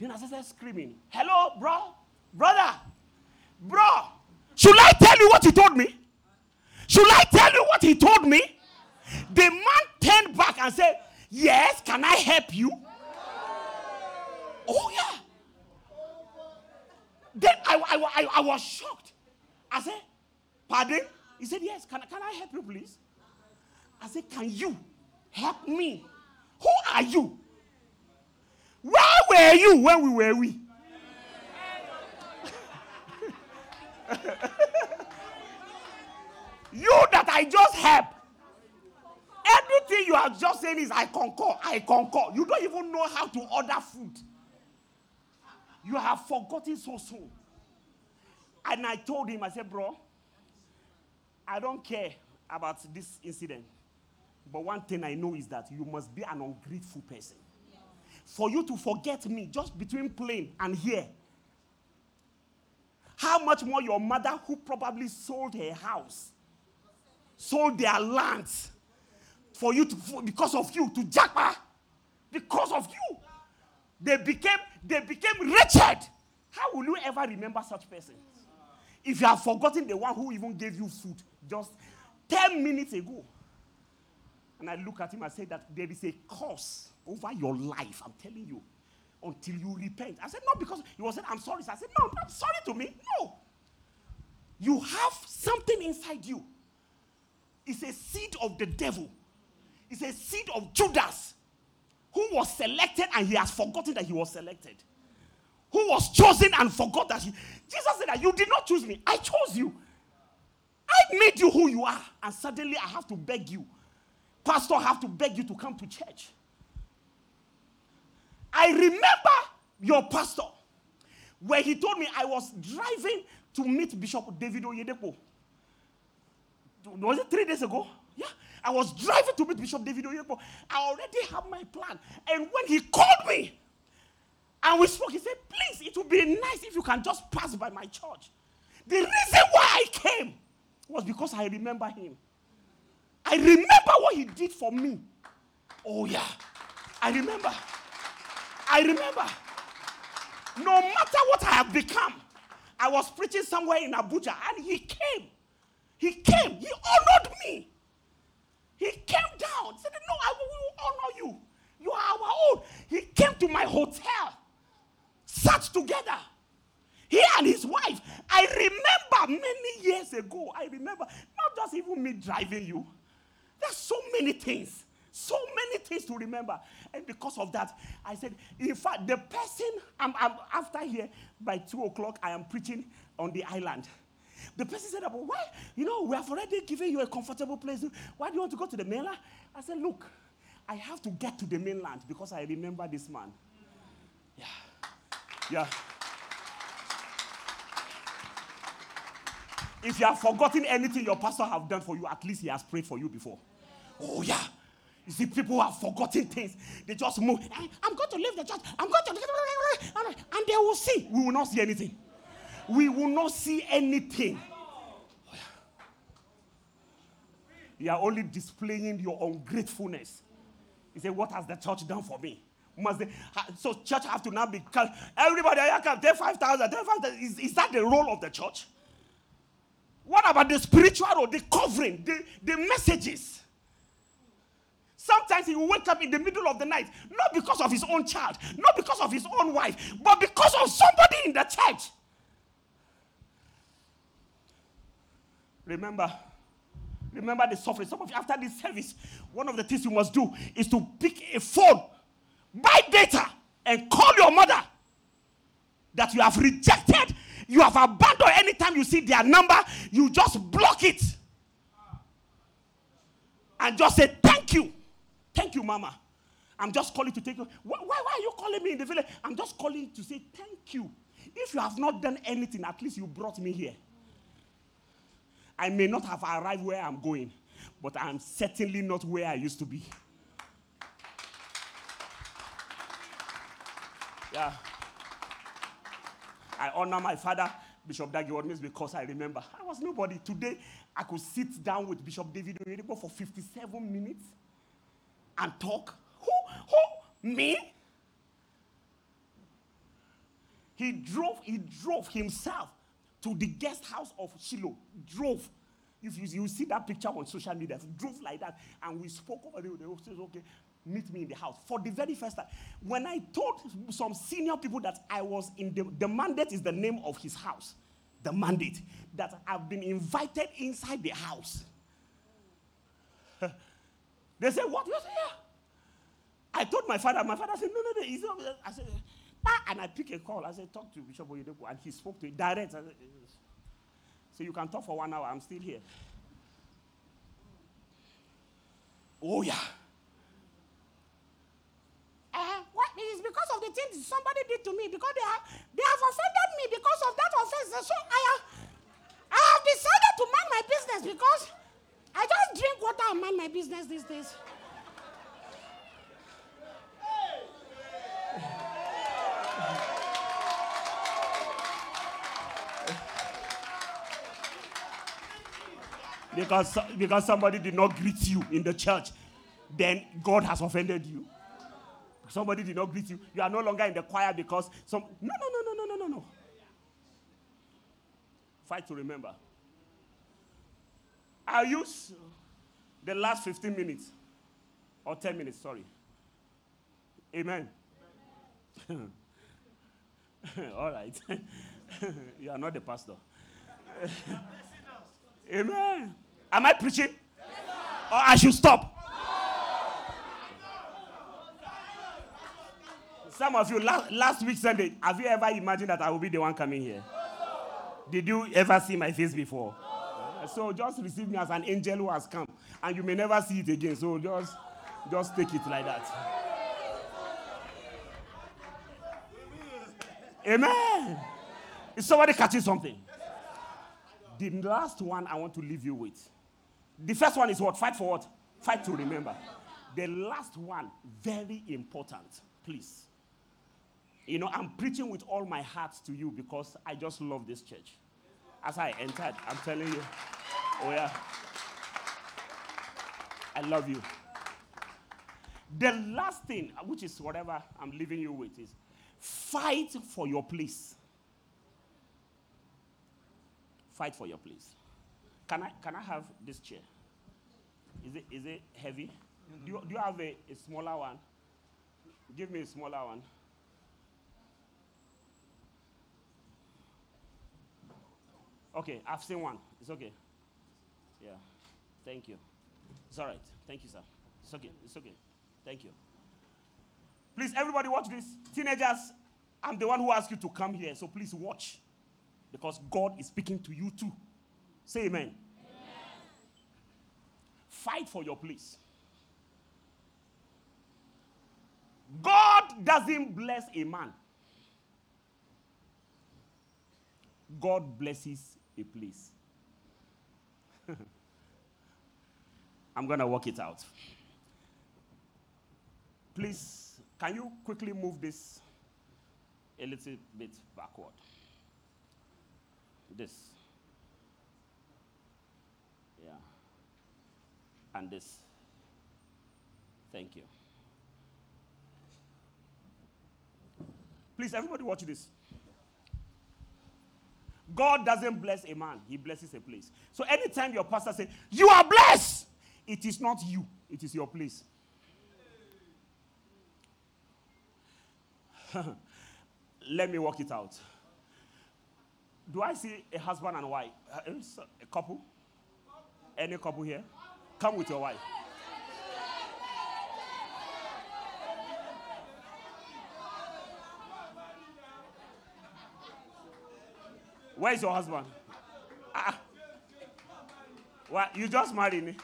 Then I started screaming, Hello, bro, brother, bro. Should I tell you what he told me? Should I tell you what he told me? The man turned back and said, Yes, can I help you? Oh, yeah. Then I, I, I, I was shocked. I said, Pardon? He said, Yes. Can, can I help you, please? I said, Can you help me? Who are you? Where were you when we were we? [laughs] you that I just helped. Everything you are just saying is I concur, I concur. You don't even know how to order food. You have forgotten so soon. And I told him, I said, bro, I don't care about this incident. But one thing I know is that you must be an ungrateful person. For you to forget me just between plane and here. How much more your mother, who probably sold her house, sold their lands, for you to, for, because of you, to Japa, because of you, they became they became wretched. How will you ever remember such person? If you have forgotten the one who even gave you food, just 10 minutes ago. And I look at him and say that there is a curse over your life, I'm telling you, until you repent. I said, No, because he was saying, I'm sorry. So I said, No, I'm not sorry to me. No. You have something inside you. It's a seed of the devil, it's a seed of Judas who was selected and he has forgotten that he was selected. Who was chosen and forgot that he. Jesus said that you did not choose me, I chose you. I made you who you are, and suddenly I have to beg you. Pastor, have to beg you to come to church. I remember your pastor where he told me I was driving to meet Bishop David Oyedepo. Was it three days ago? Yeah. I was driving to meet Bishop David Oyedepo. I already have my plan. And when he called me and we spoke, he said, Please, it would be nice if you can just pass by my church. The reason why I came was because I remember him. I remember what he did for me. Oh, yeah. I remember. I remember. No matter what I have become, I was preaching somewhere in Abuja and he came. He came. He honored me. He came down. Said, No, I will honor you. You are our own. He came to my hotel, sat together. He and his wife. I remember many years ago. I remember not just even me driving you. There's so many things. So many things to remember. And because of that, I said, in fact, the person, I'm, I'm after here, by two o'clock, I am preaching on the island. The person said, But why? You know, we have already given you a comfortable place. Why do you want to go to the mainland? I said, Look, I have to get to the mainland because I remember this man. Yeah. Yeah. If you have forgotten anything your pastor have done for you, at least he has prayed for you before. Oh, yeah. You see, people have forgotten things, they just move. Eh, I'm going to leave the church. I'm going to. And they will see. We will not see anything. We will not see anything. Oh, you are only displaying your ungratefulness. You say, What has the church done for me? Must they, so church have to now be everybody I can take 5,000, 5,000. Is, is that the role of the church? What about the spiritual or the covering, the, the messages? Sometimes he will wake up in the middle of the night, not because of his own child, not because of his own wife, but because of somebody in the church. Remember, remember the suffering. Some of you, after this service, one of the things you must do is to pick a phone, buy data, and call your mother that you have rejected you have abandoned anytime you see their number, you just block it. And just say, Thank you. Thank you, Mama. I'm just calling to take you. Why, why, why are you calling me in the village? I'm just calling to say thank you. If you have not done anything, at least you brought me here. I may not have arrived where I'm going, but I'm certainly not where I used to be. Yeah. I honor my father, Bishop Dag Heward-Mills, because I remember I was nobody. Today, I could sit down with Bishop David Oyedepo for 57 minutes and talk. Who? Who? Me? He drove, he drove himself to the guest house of Shiloh. Drove. If you, you see that picture on social media, drove like that, and we spoke over there. They said, okay, meet me in the house for the very first time. When I told some senior people that I was in the, the mandate is the name of his house, the mandate, that I've been invited inside the house. [laughs] they said, What? You yeah. I told my father, my father said, No, no, no, he's not. I said, ah, and I pick a call. I said, Talk to Bishop Oyedepo. And he spoke to me direct. I said, so you can talk for one hour. I'm still here. Oh, yeah. Uh, what? It is because of the things somebody did to me because they have they have offended me because of that offense. So I have I have decided to mind my business because I just drink water and mind my business these days. because, because somebody did not greet you in the church, then God has offended you. Somebody did not greet you. You are no longer in the choir because some. No, no, no, no, no, no, no, no. Fight to remember. I'll use the last 15 minutes or 10 minutes, sorry. Amen. [laughs] All right. [laughs] you are not the pastor. [laughs] Amen. Am I preaching? Yes, or I should stop? Some of you, last, last week Sunday, have you ever imagined that I will be the one coming here? Did you ever see my face before? So just receive me as an angel who has come, and you may never see it again. So just, just take it like that. Amen. Is somebody catching something? The last one I want to leave you with. The first one is what? Fight for what? Fight to remember. The last one, very important. Please. You know, I'm preaching with all my heart to you because I just love this church. As I entered, I'm telling you. Oh, yeah. I love you. The last thing, which is whatever I'm leaving you with, is fight for your place. Fight for your place. Can I, can I have this chair? Is it, is it heavy? Do, you, do you have a, a smaller one? Give me a smaller one. Okay, I've seen one. It's okay. Yeah. Thank you. It's all right. Thank you, sir. It's okay. It's okay. Thank you. Please, everybody, watch this. Teenagers, I'm the one who asked you to come here, so please watch. Because God is speaking to you too. Say amen. amen. Fight for your place. God doesn't bless a man, God blesses a place. [laughs] I'm going to work it out. Please, can you quickly move this a little bit backward? This. Yeah. And this. Thank you. Please, everybody watch this. God doesn't bless a man, he blesses a place. So anytime your pastor says, You are blessed, it is not you, it is your place. [laughs] Let me work it out. Do I see a husband and wife? Uh, a couple? Any couple here? Come with your wife. Where's your husband? Ah. What? You just married me?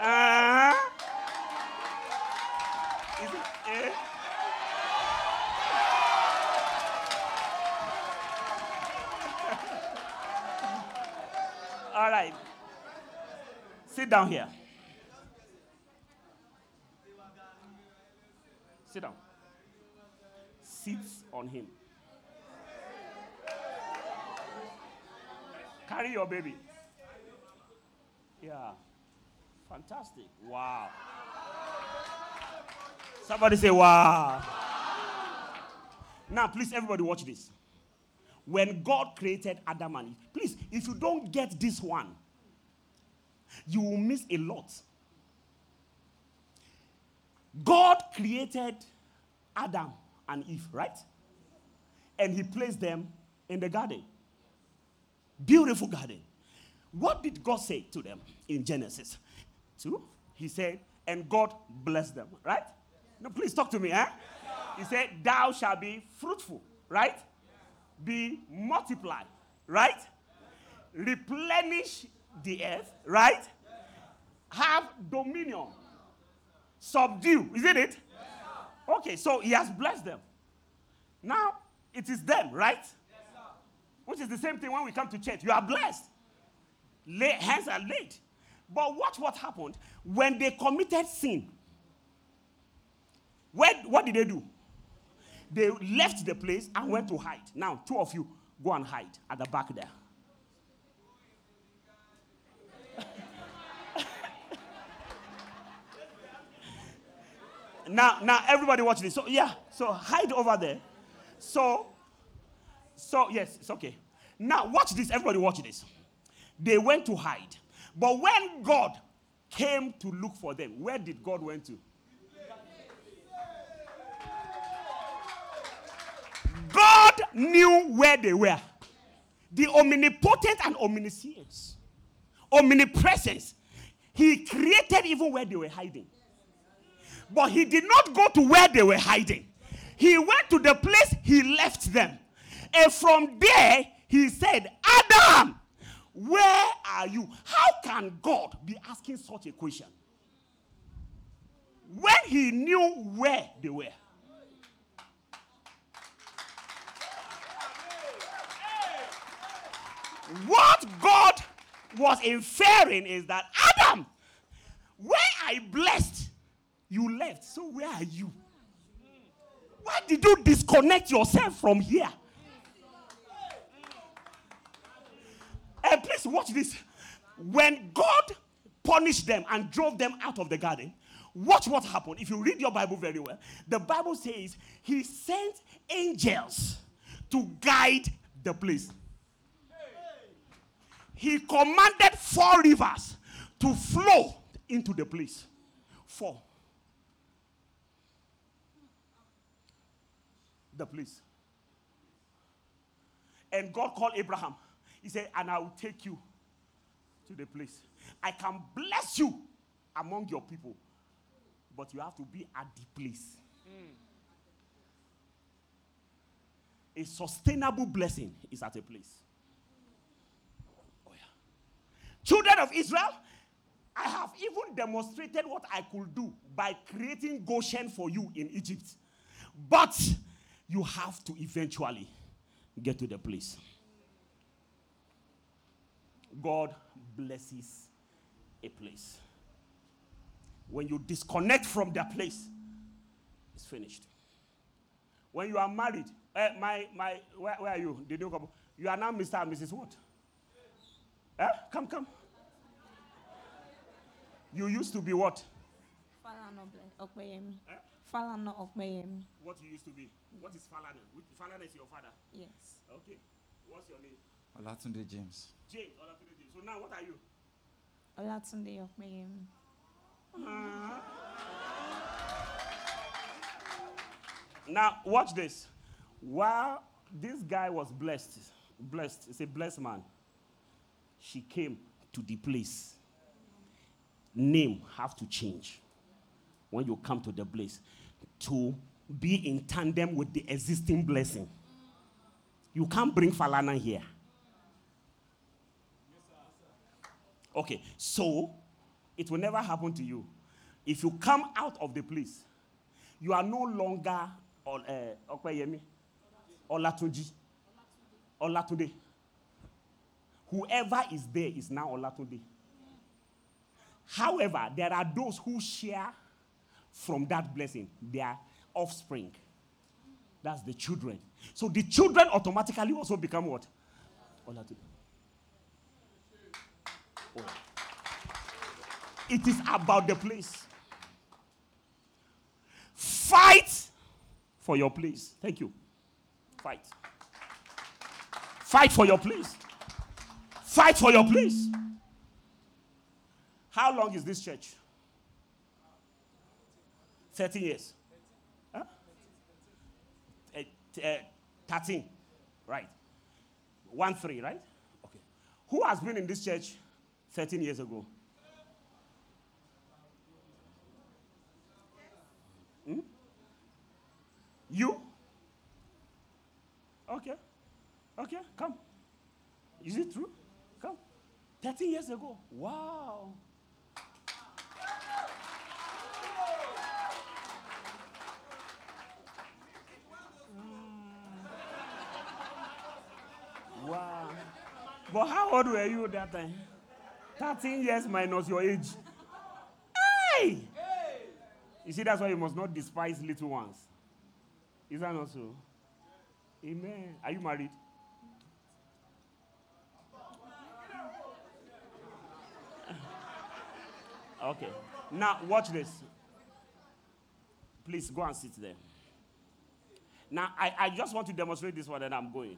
Uh, is it, eh? [laughs] All right. Sit down here. Sit down. Sit on him. Carry your baby. Yeah. Fantastic. Wow. Somebody say, wow. Now, please, everybody, watch this. When God created Adam and Eve, please, if you don't get this one, you will miss a lot. God created Adam and Eve, right? And he placed them in the garden. Beautiful garden. What did God say to them in Genesis 2? He said, and God blessed them, right? No, please talk to me, eh? He said, Thou shalt be fruitful, right? Be multiply, right? Replenish the earth, right? Have dominion. Subdue, isn't it? Okay, so he has blessed them. Now it is them, right? Which is the same thing when we come to church. You are blessed. Lay, hands are laid. But watch what happened when they committed sin. Where, what did they do? They left the place and went to hide. Now, two of you go and hide at the back there. [laughs] now, now everybody watch this. So yeah, so hide over there. So so, yes, it's okay. Now, watch this. Everybody, watch this. They went to hide. But when God came to look for them, where did God went to? God knew where they were. The omnipotent and omniscience, omnipresence. He created even where they were hiding. But he did not go to where they were hiding. He went to the place he left them. And from there, he said, Adam, where are you? How can God be asking such a question? When he knew where they were. What God was inferring is that Adam, where I blessed, you left. So where are you? Why did you disconnect yourself from here? And please watch this. When God punished them and drove them out of the garden, watch what happened. If you read your Bible very well, the Bible says he sent angels to guide the place. He commanded four rivers to flow into the place. Four. The place. And God called Abraham. He said, And I will take you to the place. I can bless you among your people, but you have to be at the place. A sustainable blessing is at a place. Oh, yeah. Children of Israel, I have even demonstrated what I could do by creating Goshen for you in Egypt. But you have to eventually get to the place. God blesses a place. When you disconnect from that place, it's finished. When you are married, uh, my, my, where, where, are you? Couple. You are now Mr. and Mrs. What? Eh? Come, come. You used to be what? Falana Okpeyemi. Eh? Okpeyemi. What you used to be? What is Falana? Falana is your father? Yes. Okay. What's your name? Olatunde James. James, Olatunde James. So now what are you? Olatunde Okpeyemi. Uh-huh. now watch this. While this guy was blessed, blessed, it's a blessed man. She came to the place. Name have to change when you come to the place to be in tandem with the existing blessing. You can't bring Falana here. Okay, so it will never happen to you. If you come out of the place, you are no longer on uh, Okpeyemi, Olatunji, Olatunde. Whoever is there is now Olatunde. However, there are those who share from that blessing, their offspring. That's the children. So the children automatically also become what? Olatunde. Oh. It is about the place. Fight for your place. Thank you. Fight. Fight for your place. Fight for your place. How long is this church? 13 years. Huh? Uh, uh, 13. Right. 1 3, right? Okay. Who has been in this church 13 years ago? Hmm? You? Okay. Okay, come. Is it true? Come. 13 years ago. Wow. Wow. But how old were you that time? 13 years minus your age. Hey! You see, that's why you must not despise little ones. Is that not so? Amen. Are you married? okay. Now, watch this. Please go and sit there. Now, I, I just want to demonstrate this one, and I'm going.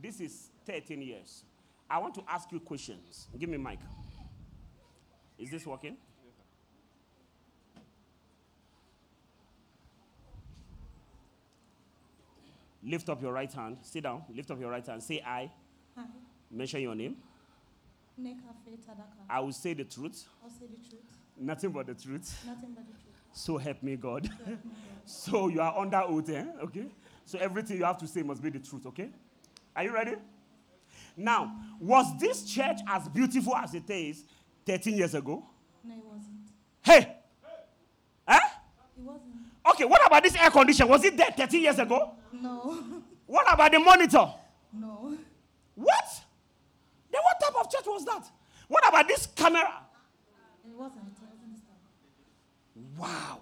This is 13 years. I want to ask you questions. Give me mic. Is this working? Lift up your right hand. Sit down. Lift up your right hand. Say I. Hi. Mention your name. I will say the truth. I'll say the truth. Nothing but the truth. Nothing but the truth. So help me God. So help me God. [laughs] so you are under oath, eh? Okay? So everything you have to say must be the truth, okay? Are you ready? Now, was this church as beautiful as it is 13 years ago? No, it wasn't. Hey! Huh? It wasn't. Okay, what about this air condition? Was it there 13 years ago? No. [laughs] What about the monitor? no. What? Then what type of church was that? What about this camera? It wasn't. It wasn't. Wow.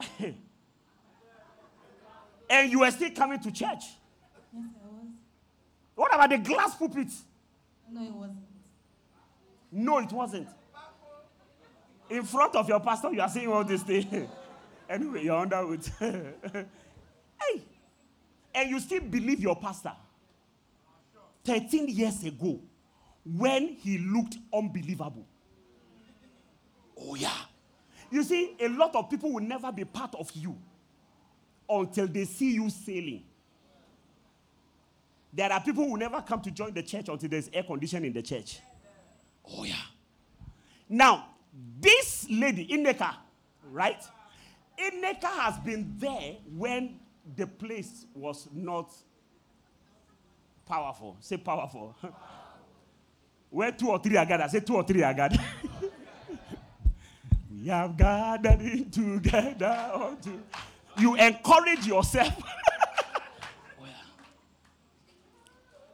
[laughs] And you were still coming to church. Yes, I was. What about the glass pulpit? No, it wasn't. No, it wasn't. In front of your pastor, you are saying all this thing. [laughs] anyway, you're under with. [laughs] hey. And you still believe your pastor. 13 years ago, when he looked unbelievable. Oh, yeah. You see, a lot of people will never be part of you until they see you sailing. There are people who never come to join the church until there's air conditioning in the church. Oh, yeah. Now, this lady, Ineka, right? Ineka has been there when the place was not powerful. Say powerful. [laughs] Where two or three are gathered, say two or three are gathered. [laughs] we have gathered in together. You encourage yourself. [laughs]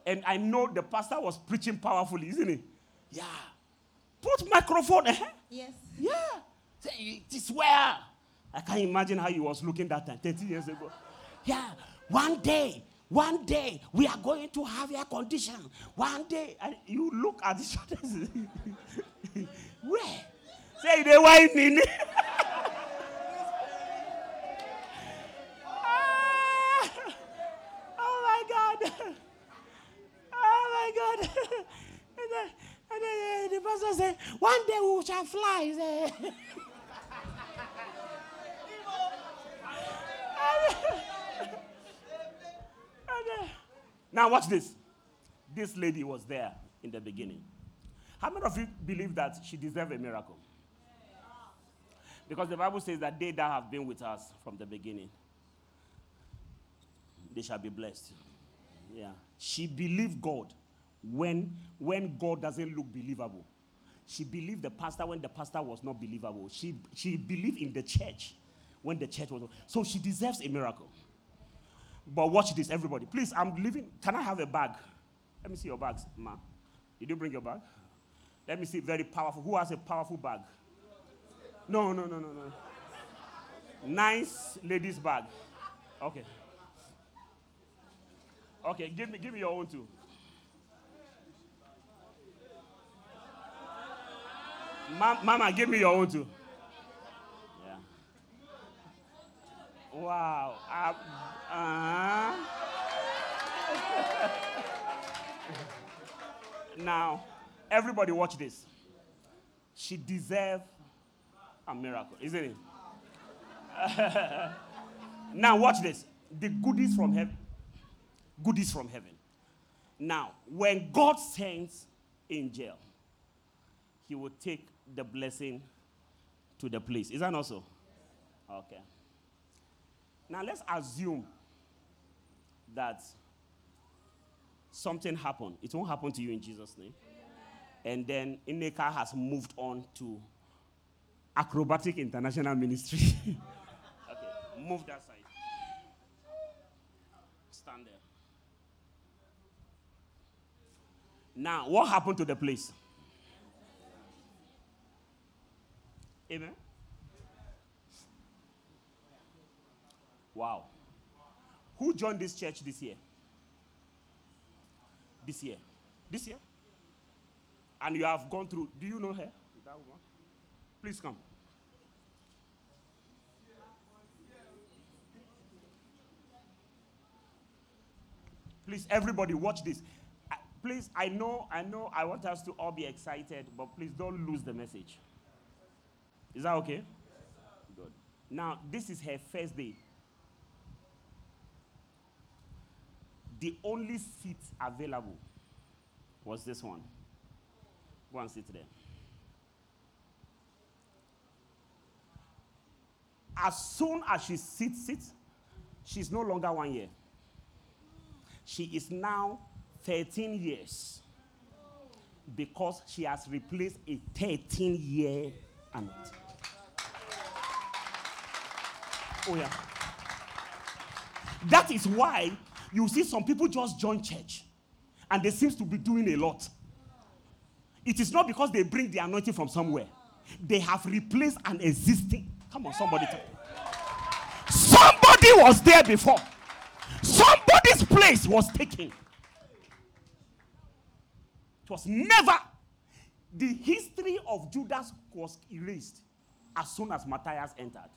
Oh, and I know the pastor was preaching powerfully, isn't he? Yeah. Put microphone. Eh? Yes. Yeah. Say, it is where. I can't imagine how he was looking that time, 30 years ago. Yeah. One day, one day, we are going to have air condition. One day, and you look at the shoulders. [laughs] where? Say, they whining. [laughs] Ah! oh my God. Oh my God. and then, and then uh, pastor said, One day we shall fly. Said, now, watch this. This lady was there in the beginning. How many of you believe that she deserved a miracle? Because the Bible says that they that have been with us from the beginning, they shall be blessed. Yeah. She believed God when, when God doesn't look believable. She believed the pastor when the pastor was not believable. She, she believed in the church when the church was. So she deserves a miracle. But watch this, everybody. Please, I'm leaving. Can I have a bag? Let me see your bags, ma. Did you bring your bag? Let me see. Very powerful. Who has a powerful bag? No, no, no, no, no. Nice ladies' bag. Okay. Okay, give me, give me your own too. Ma- Mama, give me your own too. Yeah. Wow. Uh, uh. now, everybody watch this. She deserves a miracle, isn't it? [laughs] now, watch this. The goodies from heaven. Goodies from heaven. Now, when God sends angel, he will take the blessing to the place. Is that not so? Okay. Now let's assume that something happened. It won't happen to you in Jesus' name. And then Ineka has moved on to acrobatic international ministry. [laughs] okay, move that side. Stand there. Now, what happened to the place? Amen. Wow. Who joined this church this year? This year. This year? And you have gone through. Do you know her? Please come. Please, everybody, watch this. Please, I know, I know, I want us to all be excited, but please don't lose the message. Is that okay? Good. Now, this is her first day. The only seat available was this one. Go and sit there. As soon as she sits, sits, she's no longer one year. She is now 13 years because she has replaced a 13 year anointing. Oh, yeah. That is why you see some people just join church and they seems to be doing a lot. It is not because they bring the anointing from somewhere. They have replaced an existing. Come on, somebody. Somebody was there before. Somebody's place was taken. It was never. The history of Judas was erased as soon as Matthias entered.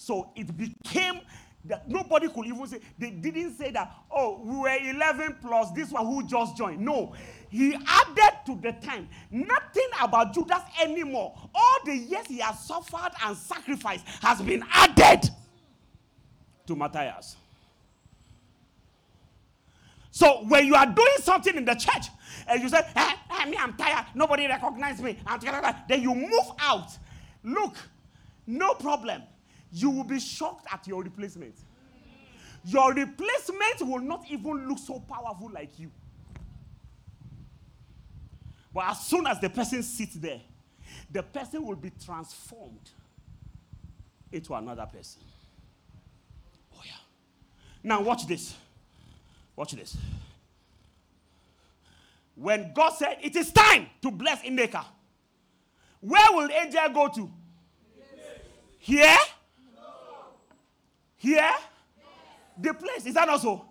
So it became that nobody could even say, they didn't say that, oh, we were 11 plus this one who just joined. No, he added to the time. Nothing about Judas anymore. All the years he has suffered and sacrificed has been added to Matthias. So when you are doing something in the church and you say, eh, eh, me, I'm tired, nobody recognizes me, I'm tired, then you move out. Look, no problem. You will be shocked at your replacement. Your replacement will not even look so powerful like you. But as soon as the person sits there, the person will be transformed into another person. Oh, yeah. Now, watch this. Watch this. When God said, It is time to bless Ineka, where will angel go to? Here? Here? The place. Is that also?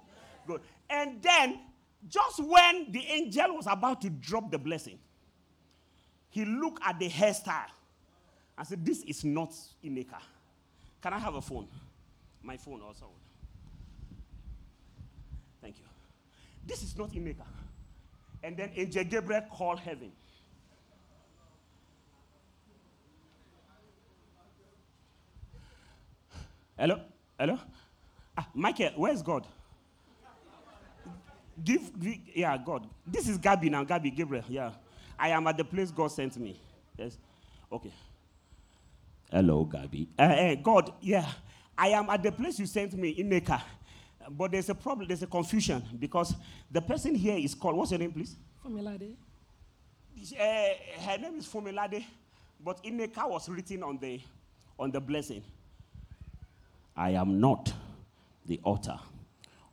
Good. And then, just when the angel was about to drop the blessing, he looked at the hairstyle and said, This is not Ineka. Can I have a phone? My phone also. Thank you. This is not Ineka. And then Angel Gabriel called heaven. Hello? Hello? Ah, Michael, where's God? Give, give, yeah, God. This is Gabby now, Gabby Gabriel. Yeah. I am at the place God sent me. Yes. Okay. Hello, Gabby. Uh, uh, God, yeah. I am at the place you sent me in Neka. But there's a problem, there's a confusion because the person here is called, what's your name, please? Familade. Uh, her name is Fomilade, but Ineka was written on the on the blessing. I am not the author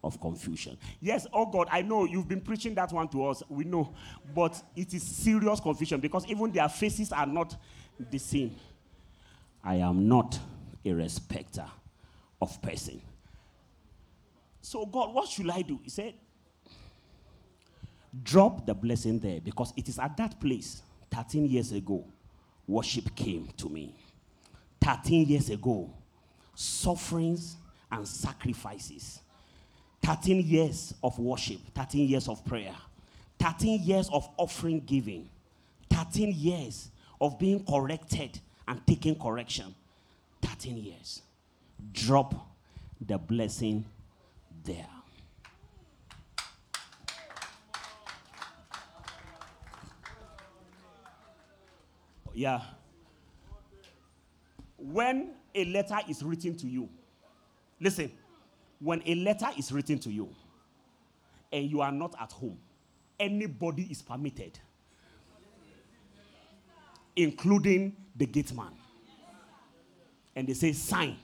of confusion. Yes, oh God, I know you've been preaching that one to us. We know, but it is serious confusion because even their faces are not the same. I am not a respecter of person. So, God, what should I do? He said, drop the blessing there because it is at that place 13 years ago worship came to me 13 years ago sufferings and sacrifices. 13 years of worship 13 years of prayer 13 years of offering giving 13 years of being corrected and taking correction. 13 years. Drop the blessing there. Yeah. When a letter is written to you, listen, when a letter is written to you and you are not at home, anybody is permitted, including the gate man. And they say, sign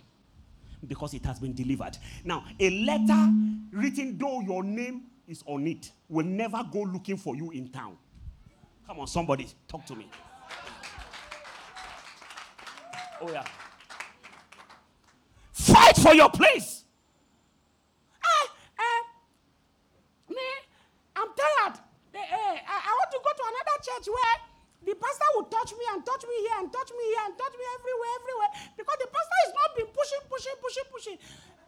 because it has been delivered. Now, a letter written, though your name is on it, will never go looking for you in town. Come on, somebody, talk to me. Oh, yeah. Fight for your place. Ah, eh, me, I'm tired. Eh, I, I want to go to another church where the pastor will touch me and touch me here and touch me here and touch me everywhere, everywhere. Because the pastor is not been pushing, pushing, pushing, pushing.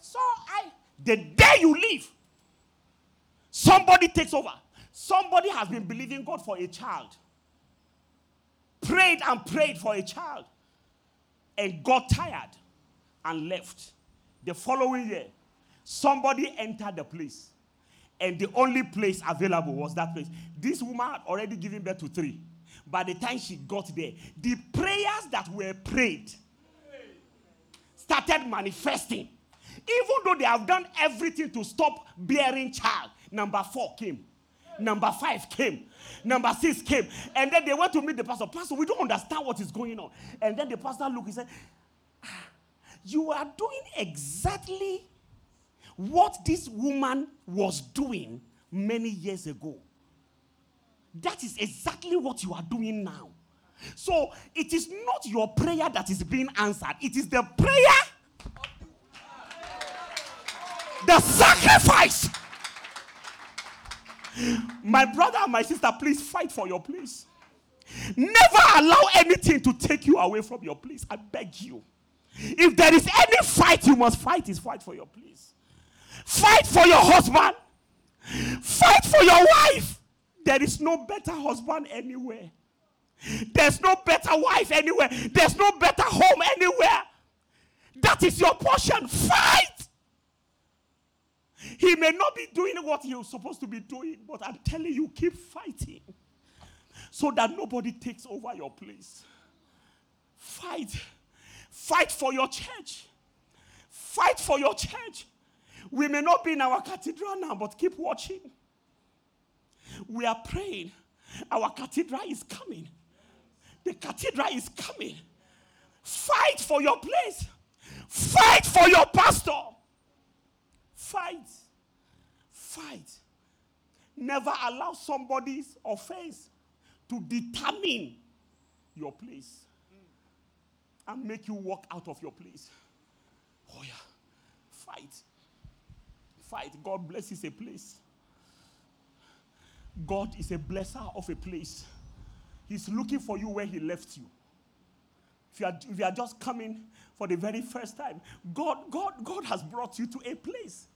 So I, the day you leave, somebody takes over. Somebody has been believing God for a child. Prayed and prayed for a child and got tired and left. The following year, somebody entered the place, and the only place available was that place. This woman had already given birth to three. By the time she got there, the prayers that were prayed started manifesting. Even though they have done everything to stop bearing child, number four came. Number five came. Number six came. And then they went to meet the pastor. Pastor, we don't understand what is going on. And then the pastor looked, he said, "Ah, You are doing exactly what this woman was doing many years ago. That is exactly what you are doing now. So it is not your prayer that is being answered, it is the prayer The sacrifice. My brother and my sister, please fight for your place. Never allow anything to take you away from your place. I beg you. If there is any fight you must fight, is fight for your place. Fight for your husband. Fight for your wife. There is no better husband anywhere. There's no better wife anywhere. There's no better home anywhere. That is your portion. Fight. He may not be doing what you're supposed to be doing, but I'm telling you, keep fighting so that nobody takes over your place. Fight. Fight for your church. Fight for your church. We may not be in our cathedral now, but keep watching. We are praying. Our cathedral is coming. The cathedral is coming. Fight for your place. Fight for your pastor. Fight. Fight. Never allow somebody's offense to determine your place and make you walk out of your place. Oh, yeah. Fight. Fight. God blesses a place. God is a blesser of a place. He's looking for you where He left you. If you, are, if you are just coming for the very first time, God, God, God has brought you to a place.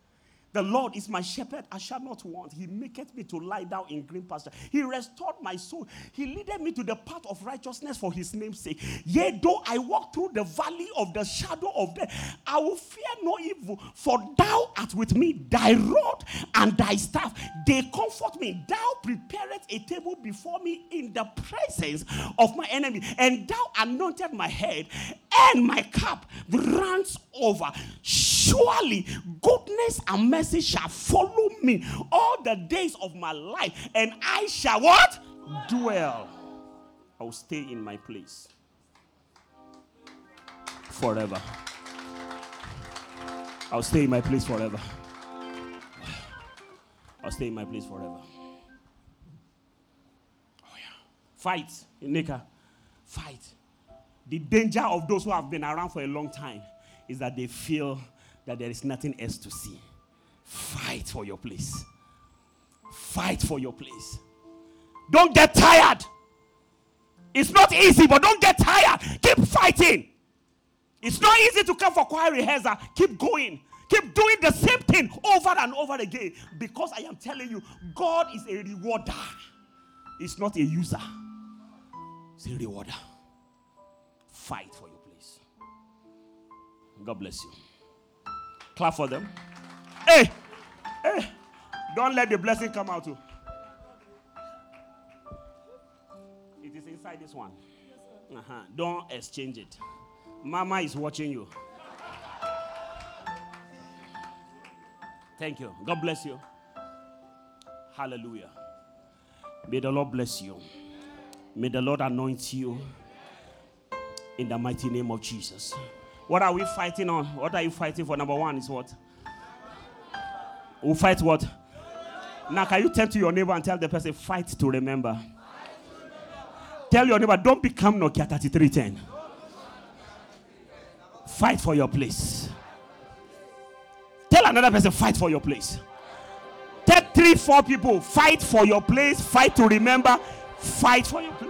The Lord is my shepherd, I shall not want. He maketh me to lie down in green pasture. He restored my soul. He leadeth me to the path of righteousness for his name's sake. Yea, though I walk through the valley of the shadow of death, I will fear no evil, for thou art with me. Thy rod and thy staff, they comfort me. Thou preparest a table before me in the presence of my enemy, and thou anointed my head, and my cup runs over. Surely goodness and mercy shall follow me all the days of my life, and I shall what? Dwell. I will stay in my place forever. I'll stay in my place forever. I'll stay in my place forever. Oh yeah. Fight, Nika. Fight. The danger of those who have been around for a long time is that they feel that there is nothing else to see. Fight for your place. Fight for your place. Don't get tired. It's not easy, but don't get tired. Keep fighting. It's not easy to come for choir rehearsal. Keep going. Keep doing the same thing over and over again. Because I am telling you, God is a rewarder. It's not a user. It's a rewarder. Fight for your place. God bless you. Clap for them. Hey, hey, don't let the blessing come out too. It is inside this one. Uh-huh. Don't exchange it. Mama is watching you. Thank you. God bless you. Hallelujah. May the Lord bless you. May the Lord anoint you in the mighty name of Jesus. What are we fighting on? What are you fighting for? Number one is what? We fight what? Now, can you turn to your neighbor and tell the person, fight to remember? Tell your neighbor, don't become Nokia 3310. Fight for your place. Tell another person, fight for your place. Tell three, four people, fight for your place, fight to remember, fight for your place.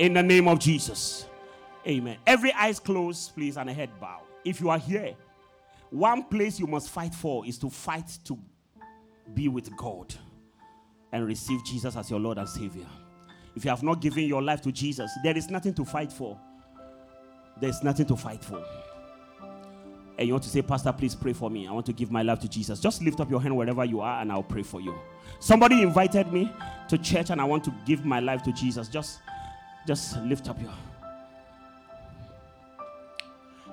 In the name of Jesus. Amen. Every eyes closed, please, and a head bow. If you are here, one place you must fight for is to fight to be with God and receive Jesus as your Lord and Savior. If you have not given your life to Jesus, there is nothing to fight for. There's nothing to fight for. And you want to say, Pastor, please pray for me. I want to give my life to Jesus. Just lift up your hand wherever you are and I'll pray for you. Somebody invited me to church and I want to give my life to Jesus. Just just lift up your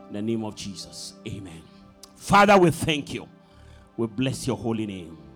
in the name of Jesus. Amen. Father, we thank you. We bless your holy name.